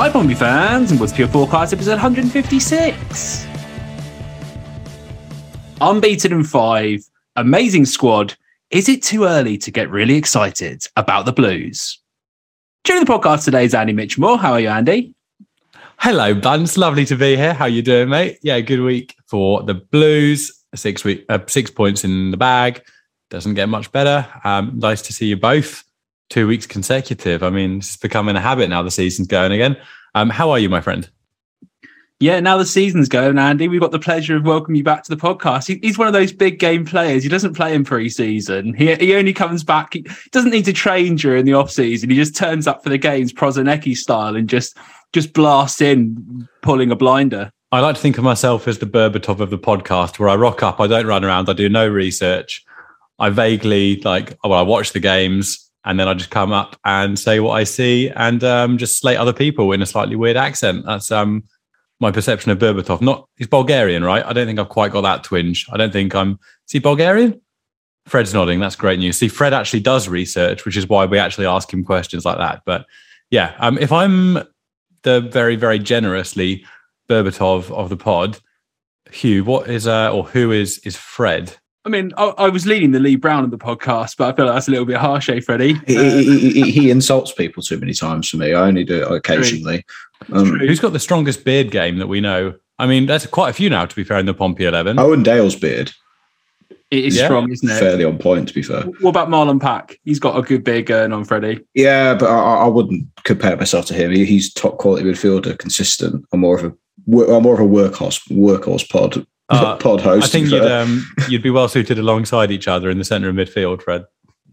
Hi, Pompey fans, and what's PO4 Podcast episode 156? Unbeaten in five, amazing squad. Is it too early to get really excited about the Blues? During the podcast today is Andy Mitchmore. How are you, Andy? Hello, Bunce. Lovely to be here. How you doing, mate? Yeah, good week for the Blues. Six week, uh, six points in the bag. Doesn't get much better. Um, nice to see you both. Two weeks consecutive. I mean, it's becoming a habit now. The season's going again. Um, how are you, my friend? Yeah, now the season's going, Andy. We've got the pleasure of welcoming you back to the podcast. He, he's one of those big game players. He doesn't play in pre-season. He, he only comes back. He doesn't need to train during the off season. He just turns up for the games, Prosinečki style, and just just blasts in, pulling a blinder. I like to think of myself as the Berbatov of the podcast, where I rock up. I don't run around. I do no research. I vaguely like. Well, I watch the games and then I just come up and say what I see and um, just slate other people in a slightly weird accent. That's um, my perception of Berbatov. Not he's Bulgarian, right? I don't think I've quite got that twinge. I don't think I'm. Is he Bulgarian? Fred's nodding. That's great news. See, Fred actually does research, which is why we actually ask him questions like that. But yeah, um, if I'm the very, very generously Berbatov of the pod, Hugh, what is uh, or who is is Fred? I mean, I, I was leading the Lee Brown of the podcast, but I feel like that's a little bit harsh, eh, Freddie? He, Uh, he, he, he insults people too many times for me. I only do it occasionally. Um, Who's got the strongest beard game that we know? I mean, there's quite a few now, to be fair, in the Pompey Eleven. Owen Dale's beard, it is Yeah. strong, isn't it? fairly on point, to be fair. What about Marlon Pack? He's got a good beard going on, Freddie. Yeah, but I, I wouldn't compare myself to him. He, he's top quality midfielder, consistent. I'm more of a wo- I'm more of a workhorse workhorse pod Uh, pod host. I think you'd um, you'd be well suited alongside each other in the centre of midfield, Fred.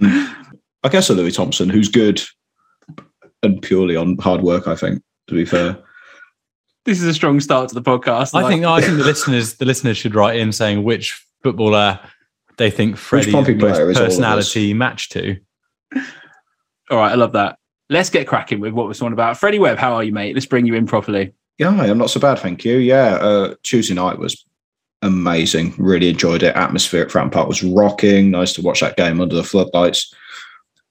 I guess a Louis Thompson, who's good and purely on hard work. I think, to be fair. This is a strong start to the podcast. I Like- think I think the listeners the listeners should write in saying which footballer they think Freddie's Pompey most player is all of us? personality match to. All right, I love that. Let's get cracking with what we're talking about. Freddie Webb, how are you, mate? Let's bring you in properly. Yeah, I'm not so bad, thank you. Yeah, uh, Tuesday night was amazing. Really enjoyed it. Atmosphere at Fratton Park was rocking. Nice to watch that game under the floodlights.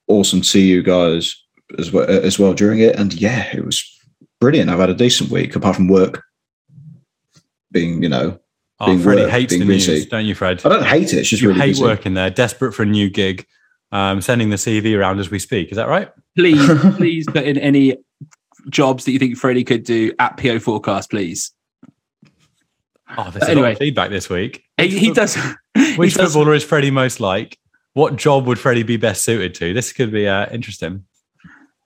Awesome to see you guys as well as well during it. And yeah, it was brilliant. I've had a decent week apart from work being, you know, Oh, Being Freddie work- hates the being news, busy. don't you, Fred? I don't hate it. It's just you really hate busy. working there, desperate for a new gig, um, sending the CV around as we speak. Is that right? Please, please put in any jobs that you think Freddie could do at PO4 Podcast, please. Oh, there's a lot Anyway. of feedback this week. He, he does. Which he does- footballer is Freddie most like? What job would Freddie be best suited to? This could be uh, interesting.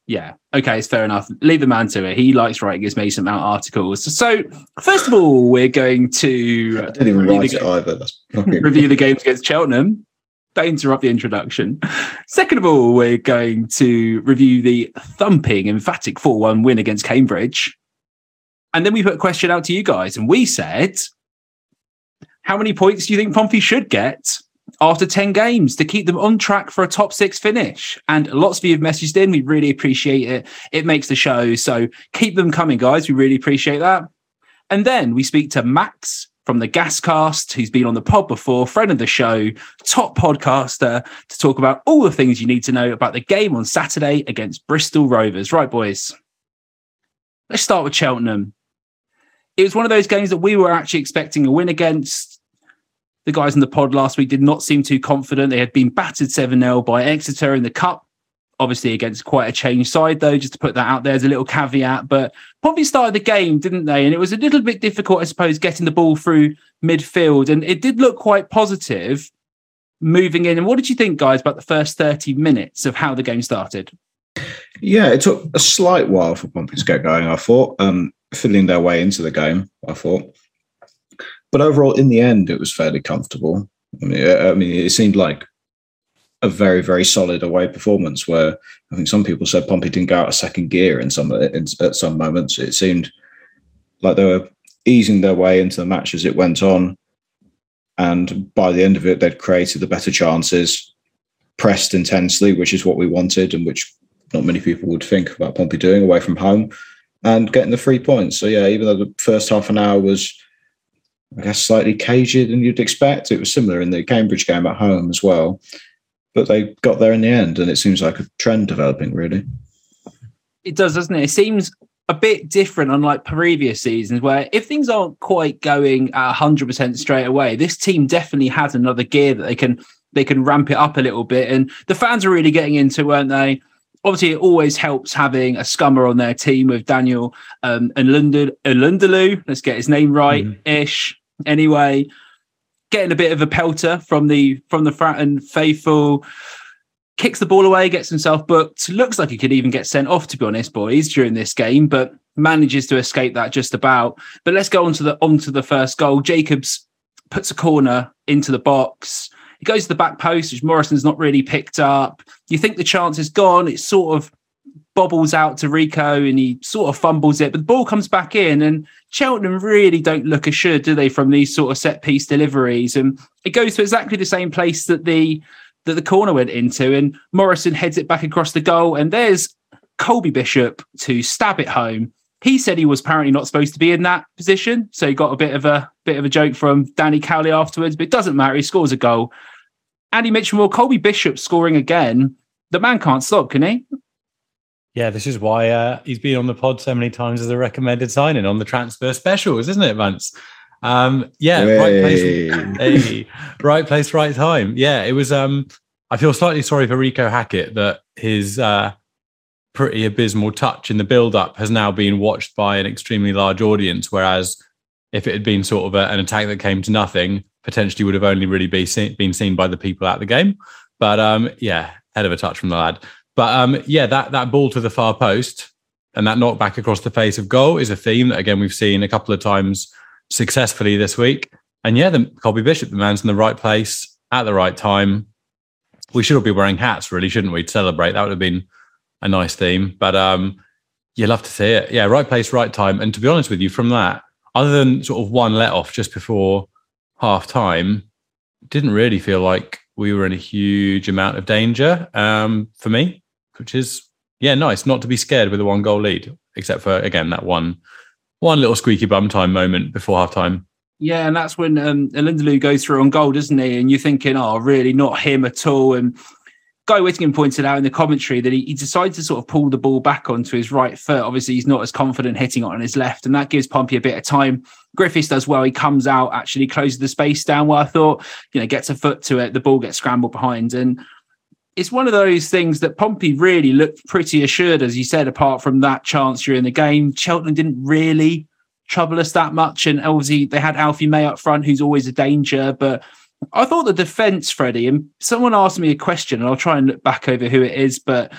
Yeah. Okay, it's fair enough. Leave the man to it. He likes writing his Mason Mount articles. So, first of all, we're going to I didn't even review write the it either. That's fucking review the games against Cheltenham. Don't interrupt the introduction. Second of all, we're going to review the thumping, emphatic 4 1 win against Cambridge. And then we put a question out to you guys, and we said, How many points do you think Pompey should get after 10 games to keep them on track for a top six finish? And lots of you have messaged in. We really appreciate it. It makes the show. So keep them coming, guys. We really appreciate that. And then we speak to Max from the Gascast, who's been on the pod before, friend of the show, top podcaster, to talk about all the things you need to know about the game on Saturday against Bristol Rovers. Right, boys. Let's start with Cheltenham. It was one of those games that we were actually expecting a win against. The guys in the pod last week did not seem too confident. They had been battered 7 0 by Exeter in the Cup obviously against quite a changed side, though, just to put that out there as a little caveat. But Pompey started the game, didn't they? And it was a little bit difficult, I suppose, getting the ball through midfield. And it did look quite positive moving in. And what did you think, guys, about the first 30 minutes of how the game started? Yeah, it took a slight while for Pompey to get going, I thought, um, filling their way into the game, I thought. But overall, in the end, it was fairly comfortable. I mean, uh, I mean, it seemed like a very, very solid away performance where I think some people said Pompey didn't go out a second gear in some uh, in, at some moments. It seemed like they were easing their way into the match as it went on. And by the end of it, they'd created the better chances, pressed intensely, which is what we wanted and which not many people would think about Pompey doing away from home and getting the three points. So, yeah, even though the first half an hour was, I guess, slightly caged than you'd expect, it was similar in the Cambridge game at home as well. But they got there in the end, and it seems like a trend developing, really. It does, doesn't it? It seems a bit different, unlike previous seasons, where if things aren't quite going at hundred percent straight away, this team definitely has another gear that they can they can ramp it up a little bit, and the fans are really getting into, weren't they? Obviously, it always helps having a scummer on their team with Daniel um, N'Lundulu. Let's get his name right, mm-hmm. ish. Anyway, getting a bit of a pelter from the from the Fratton faithful kicks the ball away, gets himself booked. Looks like he could even get sent off, to be honest, boys, during this game, but manages to escape that just about. But let's go on to the on to the first goal. Jacobs puts a corner into the box. He goes to the back post, which Morrison's not really picked up. You think the chance is gone. It sort of bobbles out to Reeco and he sort of fumbles it, but the ball comes back in. And Cheltenham really don't look assured, do they, from these sort of set piece deliveries? And it goes to exactly the same place that the that the corner went into, and Morrison heads it back across the goal, and there's Colby Bishop to stab it home. He said he was apparently not supposed to be in that position, so he got a bit of a bit of a joke from Danny Cowley afterwards. But it doesn't matter; he scores a goal. Andy Mitchell, well, Colby Bishop scoring again. The man can't stop, can he? Yeah, this is why uh, he's been on the pod so many times as a recommended signing on the transfer specials, isn't it, Vance? Um, yeah, hey. right place, hey, right place, right time. Yeah, it was. Um, I feel slightly sorry for Reeco Hackett that his uh, pretty abysmal touch in the build-up has now been watched by an extremely large audience, whereas if it had been sort of a, an attack that came to nothing, potentially would have only really be seen, been seen by the people at the game. But um, yeah, head of a touch from the lad. But um, yeah, that that ball to the far post and that knockback across the face of goal is a theme that again we've seen a couple of times successfully this week. And yeah, the Colby Bishop, the man's in the right place at the right time. We should all be wearing hats, really, shouldn't we? To celebrate. That would have been a nice theme. But um, you love to see it. Yeah, right place, right time. And to be honest with you, from that, other than sort of one let off just before half time, didn't really feel like we were in a huge amount of danger um, for me, which is yeah, nice not to be scared with a one goal lead, except for again that one one little squeaky bum time moment before half time. Yeah, and that's when um, Lindaloo goes through on goal, doesn't he? And you're thinking, oh, really, not him at all. And Guy Whittingham pointed out in the commentary that he, he decided to sort of pull the ball back onto his right foot. Obviously, he's not as confident hitting it on his left, and that gives Pompey a bit of time. Griffiths does well. He comes out, actually closes the space down where I thought, you know, gets a foot to it. The ball gets scrambled behind. And it's one of those things that Pompey really looked pretty assured, as you said, apart from that chance during the game. Cheltenham didn't really trouble us that much. And obviously, they had Alfie May up front, who's always a danger. But I thought the defense, Freddie, and someone asked me a question, and I'll try and look back over who it is, but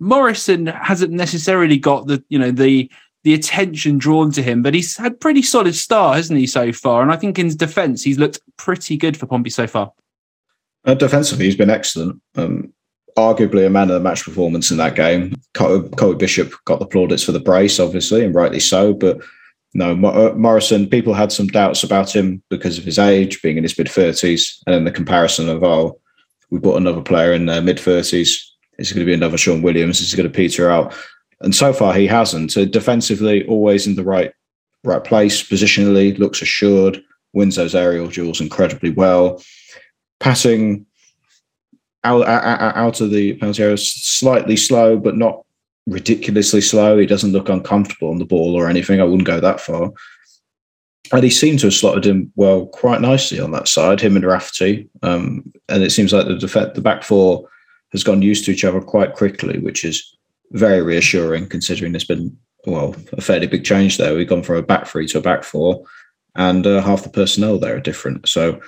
Morrison hasn't necessarily got the, you know, the the attention drawn to him, but he's had pretty solid start, hasn't he, so far? And I think in his defence, he's looked pretty good for Pompey so far. Uh, defensively, he's been excellent. Um, arguably a man of the match performance in that game. Colby Bishop got the plaudits for the brace, obviously, and rightly so. But no, uh, Morrison, people had some doubts about him because of his age, being in his mid 30s, and then the comparison of, oh, we bought another player in their mid 30s. Is going to be another Shaun Williams? Is going to peter out? And so far, he hasn't. So defensively, always in the right right place, positionally, looks assured, wins those aerial duels incredibly well. Passing out, out, out of the penalty area, slightly slow, but not ridiculously slow. He doesn't look uncomfortable on the ball or anything. I wouldn't go that far. And he seemed to have slotted him well quite nicely on that side, him and Rafferty. Um, and it seems like the the back four has gotten used to each other quite quickly, which is very reassuring considering there's been well a fairly big change there. We've gone from a back three to a back four, and uh, half the personnel there are different. So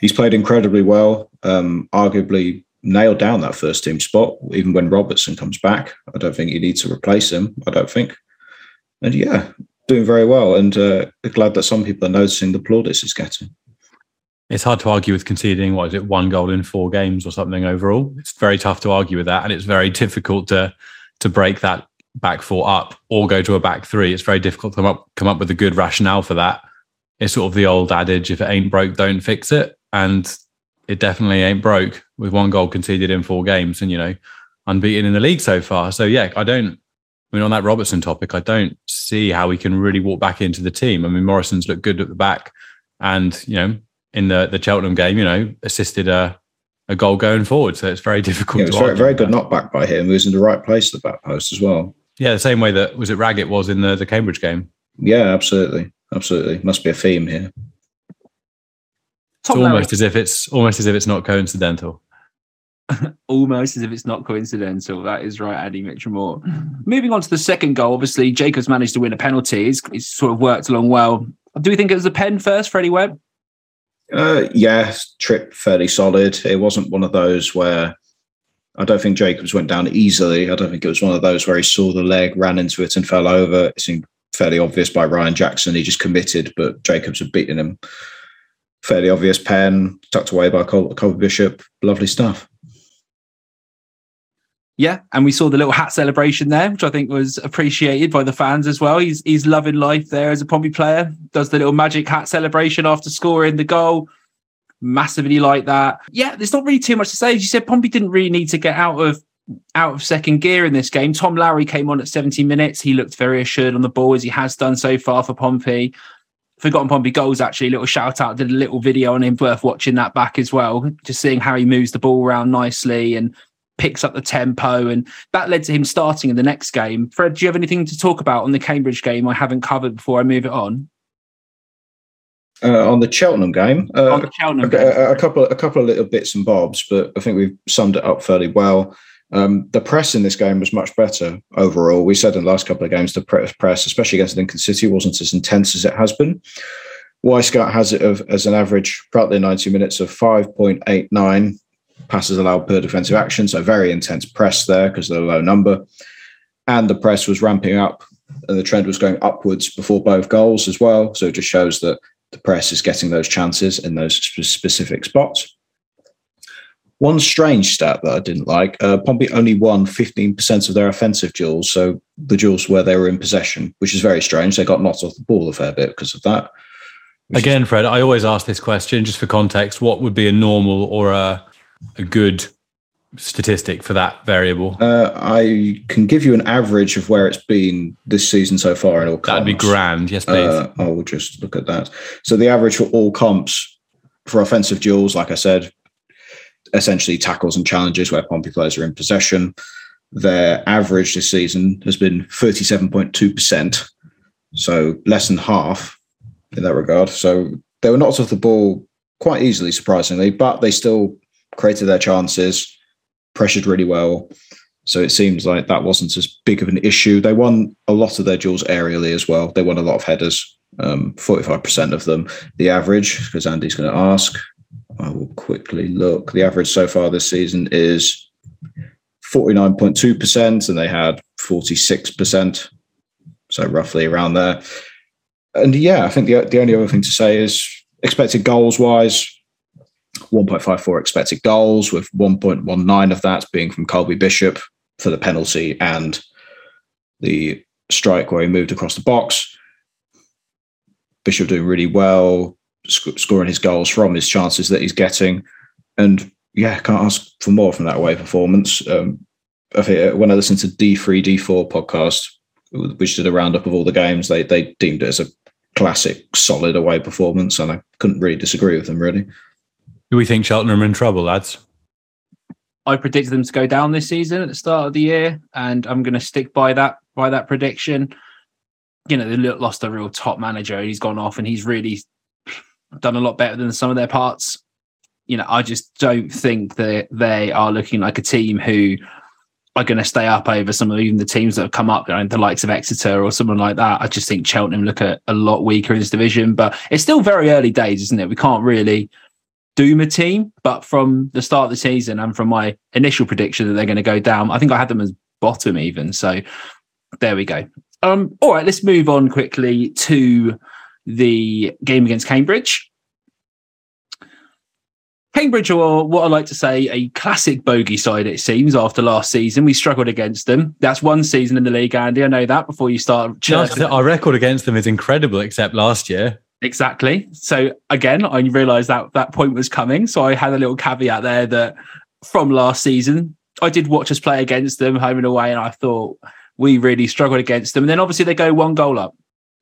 he's played incredibly well. Um, arguably nailed down that first team spot. Even when Robertson comes back, I don't think he needs to replace him. I don't think. And yeah, doing very well. And uh, glad that some people are noticing the plaudits he's getting. It's hard to argue with conceding, what is it, one goal in four games or something overall. It's very tough to argue with that. And it's very difficult to to break that back four up or go to a back three. It's very difficult to come up come up with a good rationale for that. It's sort of the old adage, if it ain't broke, don't fix it. And it definitely ain't broke with one goal conceded in four games and, you know, unbeaten in the league so far. So yeah, I don't I mean, on that Robertson topic, I don't see how he can really walk back into the team. I mean, Morrison's looked good at the back, and you know, in the the Cheltenham game, you know, assisted a a goal going forward. So it's very difficult. Yeah, it was very, very good knockback by him. He was in the right place at the back post as well. Yeah, the same way that was it Raggett was in the the Cambridge game. Yeah, absolutely, absolutely. Must be a theme here. It's almost as if it's almost as if it's not coincidental. almost as if it's not coincidental. That is right, Andy Mitchell Moving on to the second goal, obviously Jacobs managed to win a penalty. He's, sort of worked along well. Do we think it was a pen first, Freddie Webb? Uh, yeah, trip fairly solid. It wasn't one of those where I don't think Jacobs went down easily. I don't think it was one of those where he saw the leg, ran into it, and fell over. It seemed fairly obvious by Ryan Jackson. He just committed, but Jacobs had beaten him. Fairly obvious pen, tucked away by Col- Colby Bishop. Lovely stuff. Yeah, and we saw the little hat celebration there, which I think was appreciated by the fans as well. He's he's loving life there as a Pompey player. Does the little magic hat celebration after scoring the goal. Massively like that. Yeah, there's not really too much to say. As you said, Pompey didn't really need to get out of out of second gear in this game. Tom Lowery came on at 70 minutes. He looked very assured on the ball as he has done so far for Pompey. Forgotten Pompey goals, actually. Little shout out, did a little video on him, worth watching that back as well. Just seeing how he moves the ball around nicely and picks up the tempo, and that led to him starting in the next game. Fred, do you have anything to talk about on the Cambridge game I haven't covered before I move it on? Uh, on the Cheltenham game, uh, on the Cheltenham a, game. A, a, couple, a couple of little bits and bobs, but I think we've summed it up fairly well. Um, the press in this game was much better overall. We said in the last couple of games the press, especially against Lincoln City, wasn't as intense as it has been. Wyscout has it of, as an average probably the 90 minutes of 5.89 passes allowed per defensive action. So very intense press there because of the low number. And the press was ramping up and the trend was going upwards before both goals as well. So it just shows that the press is getting those chances in those specific spots. One strange stat that I didn't like uh, Pompey only won 15% of their offensive duels. So the duels where they were in possession, which is very strange. They got knocked off the ball a fair bit because of that. Again, Fred, I always ask this question just for context what would be a normal or a a good statistic for that variable? Uh, I can give you an average of where it's been this season so far in all comps. That'd be grand. Yes, please. Uh, I will just look at that. So the average for all comps for offensive duels, like I said, essentially tackles and challenges where Pompey players are in possession. Their average this season has been 37.2%, so less than half in that regard. So they were knocked off the ball quite easily, surprisingly, but they still created their chances, pressured really well. So it seems like that wasn't as big of an issue. They won a lot of their duels aerially as well. They won a lot of headers, um, 45% of them. The average, because Andy's going to ask, I will quickly look. The average so far this season is 49.2%, and they had 46%. So roughly around there. And yeah, I think the, the only other thing to say is expected goals wise, 1.54 expected goals, with 1.19 of that being from Colby Bishop for the penalty and the strike where he moved across the box. Bishop doing really well, sc- scoring his goals from his chances that he's getting. And yeah, can't ask for more from that away performance. Um, I think uh, when I listened to D3, D4 podcast, which did a roundup of all the games, they, they deemed it as a classic, solid away performance. And I couldn't really disagree with them, really. Do we think Cheltenham are in trouble, lads? I predicted them to go down this season at the start of the year, and I'm going to stick by that by that prediction. You know, they lost a real top manager. He's gone off, and he's really done a lot better than some of their parts. you know, I just don't think that they are looking like a team who are going to stay up over some of even the teams that have come up, you know, the likes of Exeter or someone like that. I just think Cheltenham look a, a lot weaker in this division, but it's still very early days, isn't it? We can't really doom a team, but from the start of the season and from my initial prediction that they're going to go down, I think I had them as bottom even. So there we go. Um, all right, let's move on quickly to the game against Cambridge. Cambridge are what I like to say a classic bogey side, it seems, after last season. We struggled against them. That's one season in the league, Andy. I know that before you start. No, our record against them is incredible, except last year. Exactly. So again, I realised that that point was coming. So I had a little caveat there that from last season, I did watch us play against them home and away, and I thought we really struggled against them. And then obviously they go one goal up.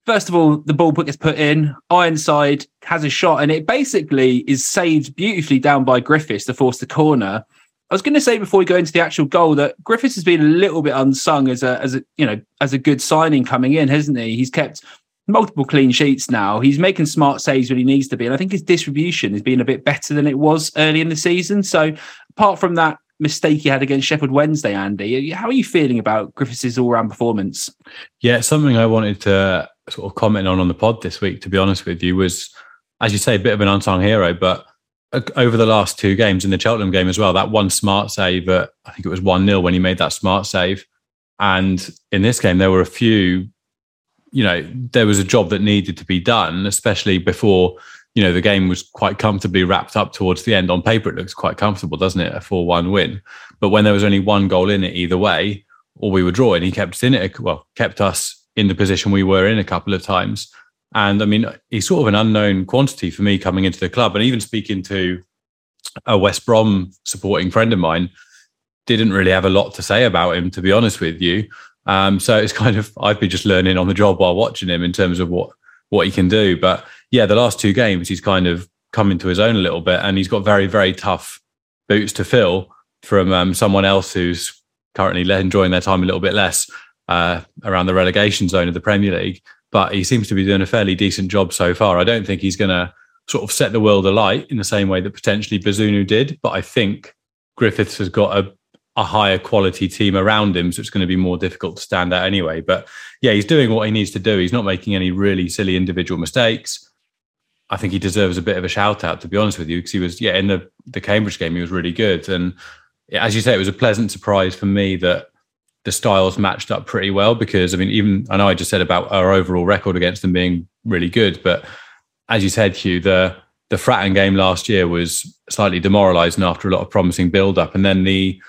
First of all, the ball gets put in. Ironside has a shot, and it basically is saved beautifully down by Griffiths to force the corner. I was going to say before we go into the actual goal that Griffiths has been a little bit unsung as a as a you know as a good signing coming in, hasn't he? He's kept multiple clean sheets now. He's making smart saves when he needs to be, and I think his distribution has been a bit better than it was early in the season. So apart from that mistake he had against Sheffield Wednesday, Andy, how are you feeling about Griffiths' all-round performance? Yeah, something I wanted to sort of comment on on the pod this week, to be honest with you, was, as you say, a bit of an unsung hero. But uh, over the last two games, in the Cheltenham game as well, that one smart save, at, I think it was 1 0 when he made that smart save. And in this game, there were a few, you know, there was a job that needed to be done, especially before, you know, the game was quite comfortably wrapped up towards the end. On paper, it looks quite comfortable, doesn't it? A 4 1 win. But when there was only one goal in it either way, or we were drawing, he kept us in it, well, kept us in the position we were in a couple of times. And I mean, he's sort of an unknown quantity for me coming into the club. And even speaking to a West Brom supporting friend of mine, didn't really have a lot to say about him, to be honest with you. Um, so it's kind of I've been just learning on the job while watching him in terms of what what he can do. But yeah, the last two games he's kind of come into his own a little bit, and he's got very very tough boots to fill from um, someone else who's currently enjoying their time a little bit less uh, around the relegation zone of the Premier League. But he seems to be doing a fairly decent job so far. I don't think he's going to sort of set the world alight in the same way that potentially Bazunu did. But I think Griffiths has got a, a higher quality team around him, so it's going to be more difficult to stand out anyway. But yeah, he's doing what he needs to do. He's not making any really silly individual mistakes. I think he deserves a bit of a shout out, to be honest with you, because he was, yeah, in the, the Cambridge game, he was really good. And as you say, it was a pleasant surprise for me that the styles matched up pretty well because I mean, even I know I just said about our overall record against them being really good, but as you said, Hugh, the the Fratton game last year was slightly demoralising after a lot of promising build up, and then the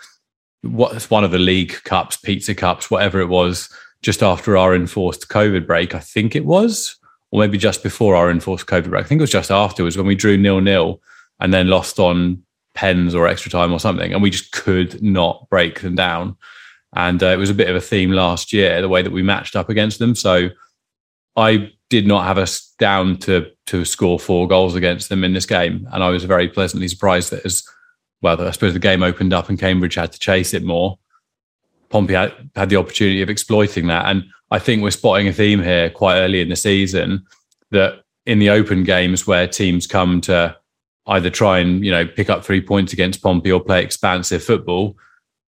what's one of the league cups, pizza cups, whatever it was, just after our enforced COVID break, I think it was, or maybe just before our enforced COVID break. I think it was just afterwards when we drew nil nil and then lost on pens or extra time or something, and we just could not break them down. And uh, it was a bit of a theme last year, the way that we matched up against them. So I did not have us down to to score four goals against them in this game. And I was very pleasantly surprised that as well, I suppose the game opened up and Cambridge had to chase it more. Pompey had, had the opportunity of exploiting that. And I think we're spotting a theme here quite early in the season that in the open games where teams come to either try and, you know, pick up three points against Pompey or play expansive football,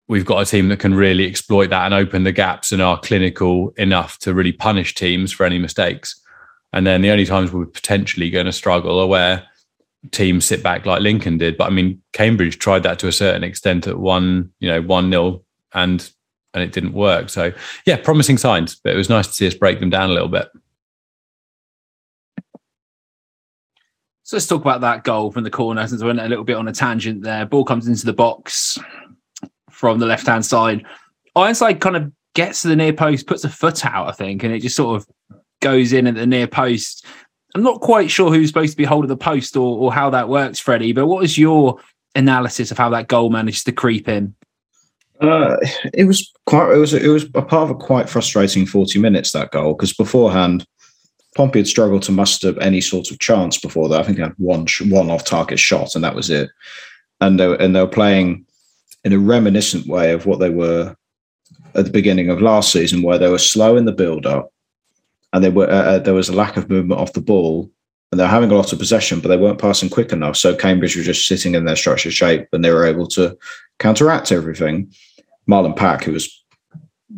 we've got a team that can really exploit that and open the gaps and are clinical enough to really punish teams for any mistakes. And then the only times we're potentially going to struggle are where teams sit back like Lincoln did. But I mean, Cambridge tried that to a certain extent at one, you know, one nil, and and it didn't work. So yeah, promising signs. But it was nice to see us break them down a little bit. So let's talk about that goal from the corner since we went a little bit on a tangent there. Ball comes into the box from the left hand side. Ironside kind of gets to the near post, puts a foot out, I think, and it just sort of goes in at the near post. I'm not quite sure who's supposed to be holding the post or, or how that works, Freddie, but what was your analysis of how that goal managed to creep in? Uh, it was quite. It was. It was a part of a quite frustrating forty minutes that goal because beforehand, Pompey had struggled to muster any sort of chance before that. I think they had one one off target shot and that was it. And they were, and they were playing in a reminiscent way of what they were at the beginning of last season, where they were slow in the build up, and they were uh, uh, there was a lack of movement off the ball, and they're having a lot of possession, but they weren't passing quick enough. So Cambridge were just sitting in their structured shape, and they were able to counteract everything. Marlon Pack, who was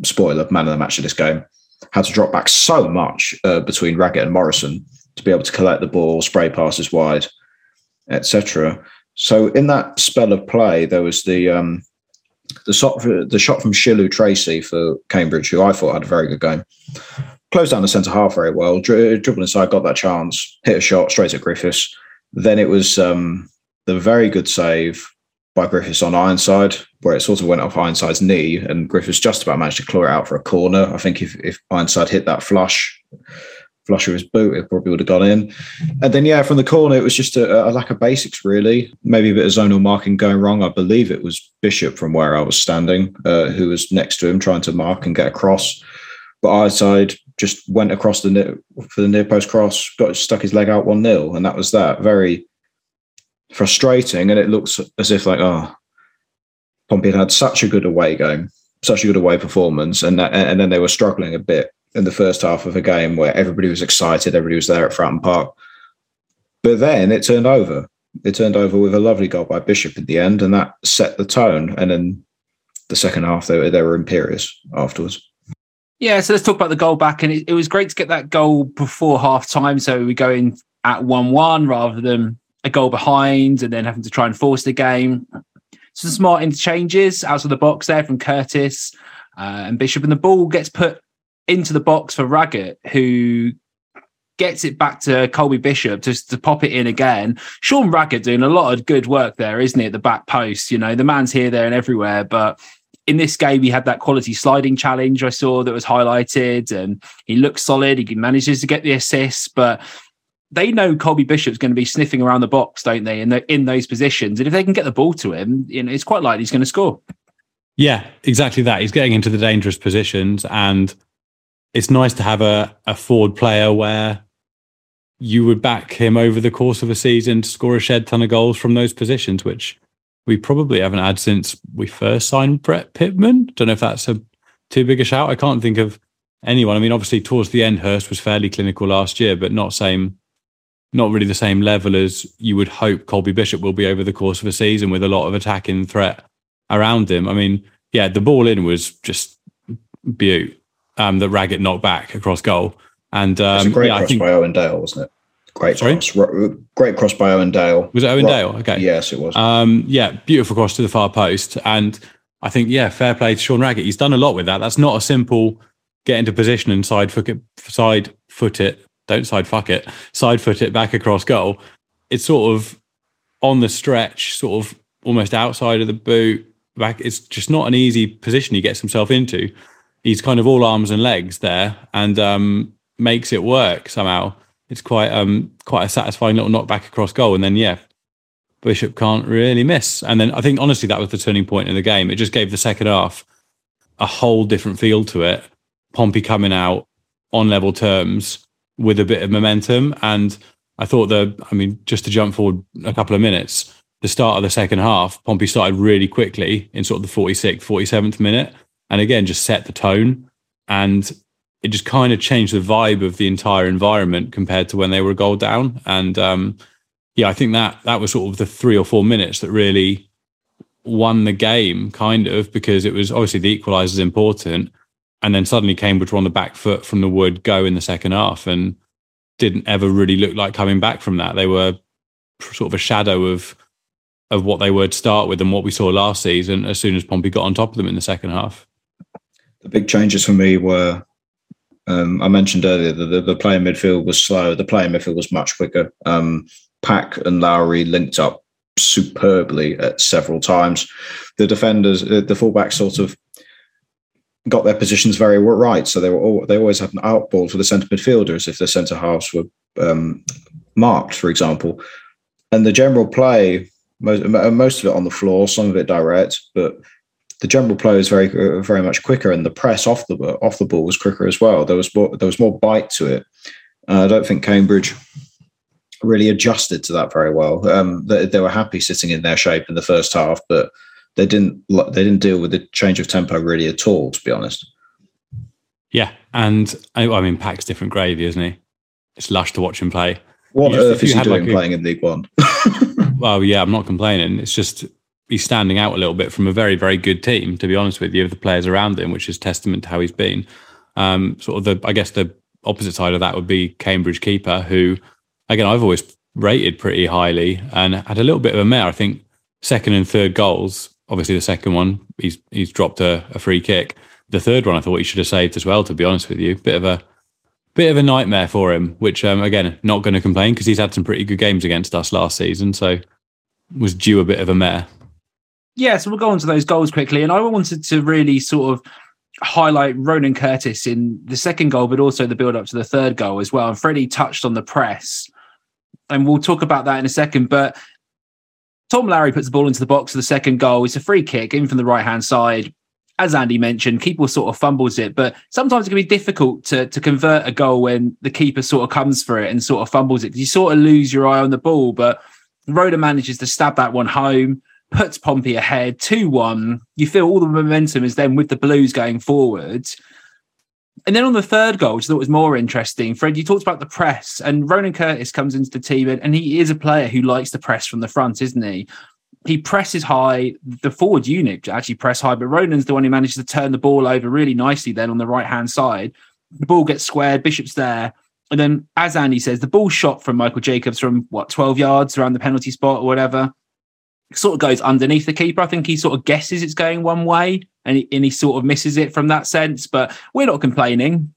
spoiler man of the match of this game, had to drop back so much uh, between Raggett and Morrison to be able to collect the ball, spray passes wide, etc. So in that spell of play, there was the um, the shot the shot from Shilow Tracey for Cambridge, who I thought had a very good game. Closed down the centre half very well, dri- dribbled inside, got that chance, hit a shot straight at Griffiths. Then it was um, the very good save by Griffiths on Ironside, where it sort of went off Ironside's knee, and Griffiths just about managed to claw it out for a corner. I think if, if Ironside hit that flush, flush of his boot, it probably would have gone in. And then, yeah, from the corner, it was just a, a lack of basics, really. Maybe a bit of zonal marking going wrong. I believe it was Bishop from where I was standing, uh, who was next to him trying to mark and get across. But Ironside just went across the near, for the near post cross, got stuck his leg out 1 0, and that was that. Very frustrating. And it looks as if, like, oh, Pompey had had such a good away game, such a good away performance, and that, and then they were struggling a bit in the first half of a game where everybody was excited, everybody was there at Fratton Park. But then it turned over. It turned over with a lovely goal by Bishop at the end, and that set the tone. And then the second half, they were, they were imperious afterwards. Yeah, so let's talk about the goal back. And it, it was great to get that goal before half time. So we go in at 1 1 rather than a goal behind and then having to try and force the game. Some smart interchanges out of the box there from Curtis uh, and Bishop. And the ball gets put into the box for Raggett, who gets it back to Colby Bishop just to pop it in again. Sean Raggett doing a lot of good work there, isn't he, at the back post? You know, the man's here, there, and everywhere. But in this game, he had that quality sliding challenge I saw that was highlighted, and he looks solid. He manages to get the assists, but they know Colby Bishop's going to be sniffing around the box, don't they? In the, in those positions, and if they can get the ball to him, you know, it's quite likely he's going to score. Yeah, exactly that. He's getting into the dangerous positions, and it's nice to have a, a forward player where you would back him over the course of a season to score a shed ton of goals from those positions, which we probably haven't had since we first signed Brett Pitman. Don't know if that's a too big a shout. I can't think of anyone. I mean, obviously towards the end, Hirst was fairly clinical last year, but not same, not really the same level as you would hope Colby Bishop will be over the course of a season with a lot of attacking threat around him. I mean, yeah, the ball in was just beaut um, that Raggett knocked back across goal. And um, it's a great yeah, cross think, by Owen Dale, wasn't it? Great Sorry? cross. Great cross by Owen Dale. Was it Owen Dale? Okay. Yes, it was. Um, yeah, beautiful cross to the far post. And I think, yeah, fair play to Sean Raggett. He's done a lot with that. That's not a simple get into position and side foot it, side foot it, don't side fuck it, side foot it back across goal. It's sort of on the stretch, sort of almost outside of the boot. Back, it's just not an easy position he gets himself into he's kind of all arms and legs there and um, makes it work somehow. It's quite um, quite a satisfying little knockback across goal, and then yeah, Bishop can't really miss. And then I think honestly that was the turning point in the game. It just gave the second half a whole different feel to it. Pompey coming out on level terms with a bit of momentum, and I thought the I mean just to jump forward a couple of minutes. The start of the second half, Pompey started really quickly in sort of the 46th, 47th minute and again just set the tone and it just kind of changed the vibe of the entire environment compared to when they were a goal down. And um, yeah i think that that was sort of the three or four minutes that really won the game kind of because it was obviously the equalizer is important. And then suddenly cambridge were on the back foot from the word go in the second half and didn't ever really look like coming back from that. They were sort of a shadow of of what they were to start with and what we saw last season as soon as pompey got on top of them in the second half. The big changes for me were um, I mentioned earlier that the, the play in midfield was slow. The play in midfield was much quicker. Um, Pack and Lowery linked up superbly at several times. The defenders, uh, the fullbacks, sort of got their positions very right. So they were all, they always had an outball for the centre midfielders if the centre halves were um, marked, for example. And the general play, most, most of it on the floor, some of it direct, but the general play was very uh, very much quicker, and the press off the off the ball was quicker as well. There was more, there was more bite to it. Uh, I don't think Cambridge really adjusted to that very well. Um, they, they, were happy sitting in their shape in the first half, but they didn't they didn't deal with the change of tempo really at all. To be honest. Yeah, and I, I mean, Pack's different gravy, isn't he? It's lush to watch him play. What on earth is he doing like a- playing in League One? Well, yeah, I'm not complaining. It's just he's standing out a little bit from a very, very good team, to be honest with you, of the players around him, which is testament to how he's been. Um, sort of the, I guess the opposite side of that would be Cambridge keeper, who, again, I've always rated pretty highly and had a little bit of a mare. I think second and third goals, obviously the second one, he's he's dropped a, a free kick. The third one, I thought he should have saved as well, to be honest with you. Bit of a bit of a nightmare for him, which um, again, not going to complain because he's had some pretty good games against us last season, so was due a bit of a mare. Yeah, so we'll go on to those goals quickly. And I wanted to really sort of highlight Ronan Curtis in the second goal, but also the build up to the third goal as well. And Freddie touched on the press. And we'll talk about that in a second. But Tom Lowery puts the ball into the box for the second goal. It's a free kick in from the right hand side. As Andy mentioned, keeper sort of fumbles it, but sometimes it can be difficult to, to convert a goal when the keeper sort of comes for it and sort of fumbles it. You sort of lose your eye on the ball, but Rhoda manages to stab that one home puts Pompey ahead 2 1. You feel all the momentum is then with the Blues going forward. And then on the third goal, which I thought was more interesting, Fred, you talked about the press, and Ronan Curtis comes into the team, and, he is a player who likes to press from the front, isn't he? He presses high. The forward unit actually press high, but Ronan's the one who manages to turn the ball over really nicely then on the right hand side. The ball gets squared, Bishop's there. And then, as Andy says, the ball shot from Michael Jacobs from what, 12 yards around the penalty spot or whatever sort of goes underneath the keeper. I think he sort of guesses it's going one way and he, and he sort of misses it from that sense, but we're not complaining.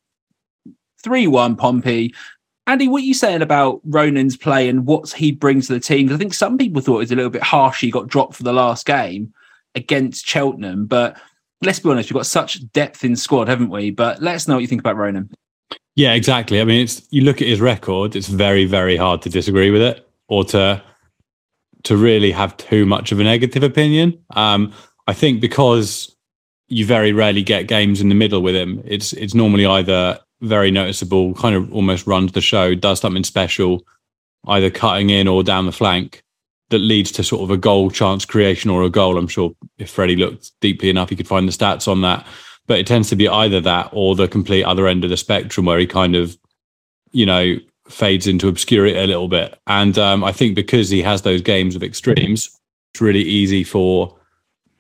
3 1 Pompey. Andy, what are you saying about Ronan's play and what he brings to the team? I think some people thought it was a little bit harsh. He got dropped for the last game against Cheltenham, but let's be honest, we've got such depth in squad, haven't we? But let us know what you think about Ronan. Yeah, exactly. I mean, it's you look at his record; it's very, very hard to disagree with it or to to really have too much of a negative opinion. Um, I think because you very rarely get games in the middle with him, it's it's normally either very noticeable, kind of almost runs the show, does something special, either cutting in or down the flank, that leads to sort of a goal chance creation or a goal. I'm sure if Freddie looked deeply enough, he could find the stats on that. But it tends to be either that or the complete other end of the spectrum where he kind of, you know, fades into obscurity a little bit. And um, I think because he has those games of extremes, it's really easy for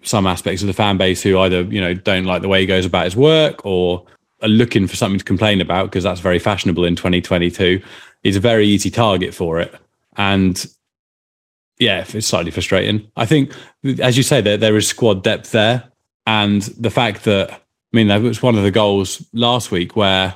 some aspects of the fan base who either, you know, don't like the way he goes about his work or are looking for something to complain about because that's very fashionable in 2022. He's a very easy target for it. And yeah, it's slightly frustrating. I think, as you say, there there is squad depth there, and the fact that I mean, that was one of the goals last week where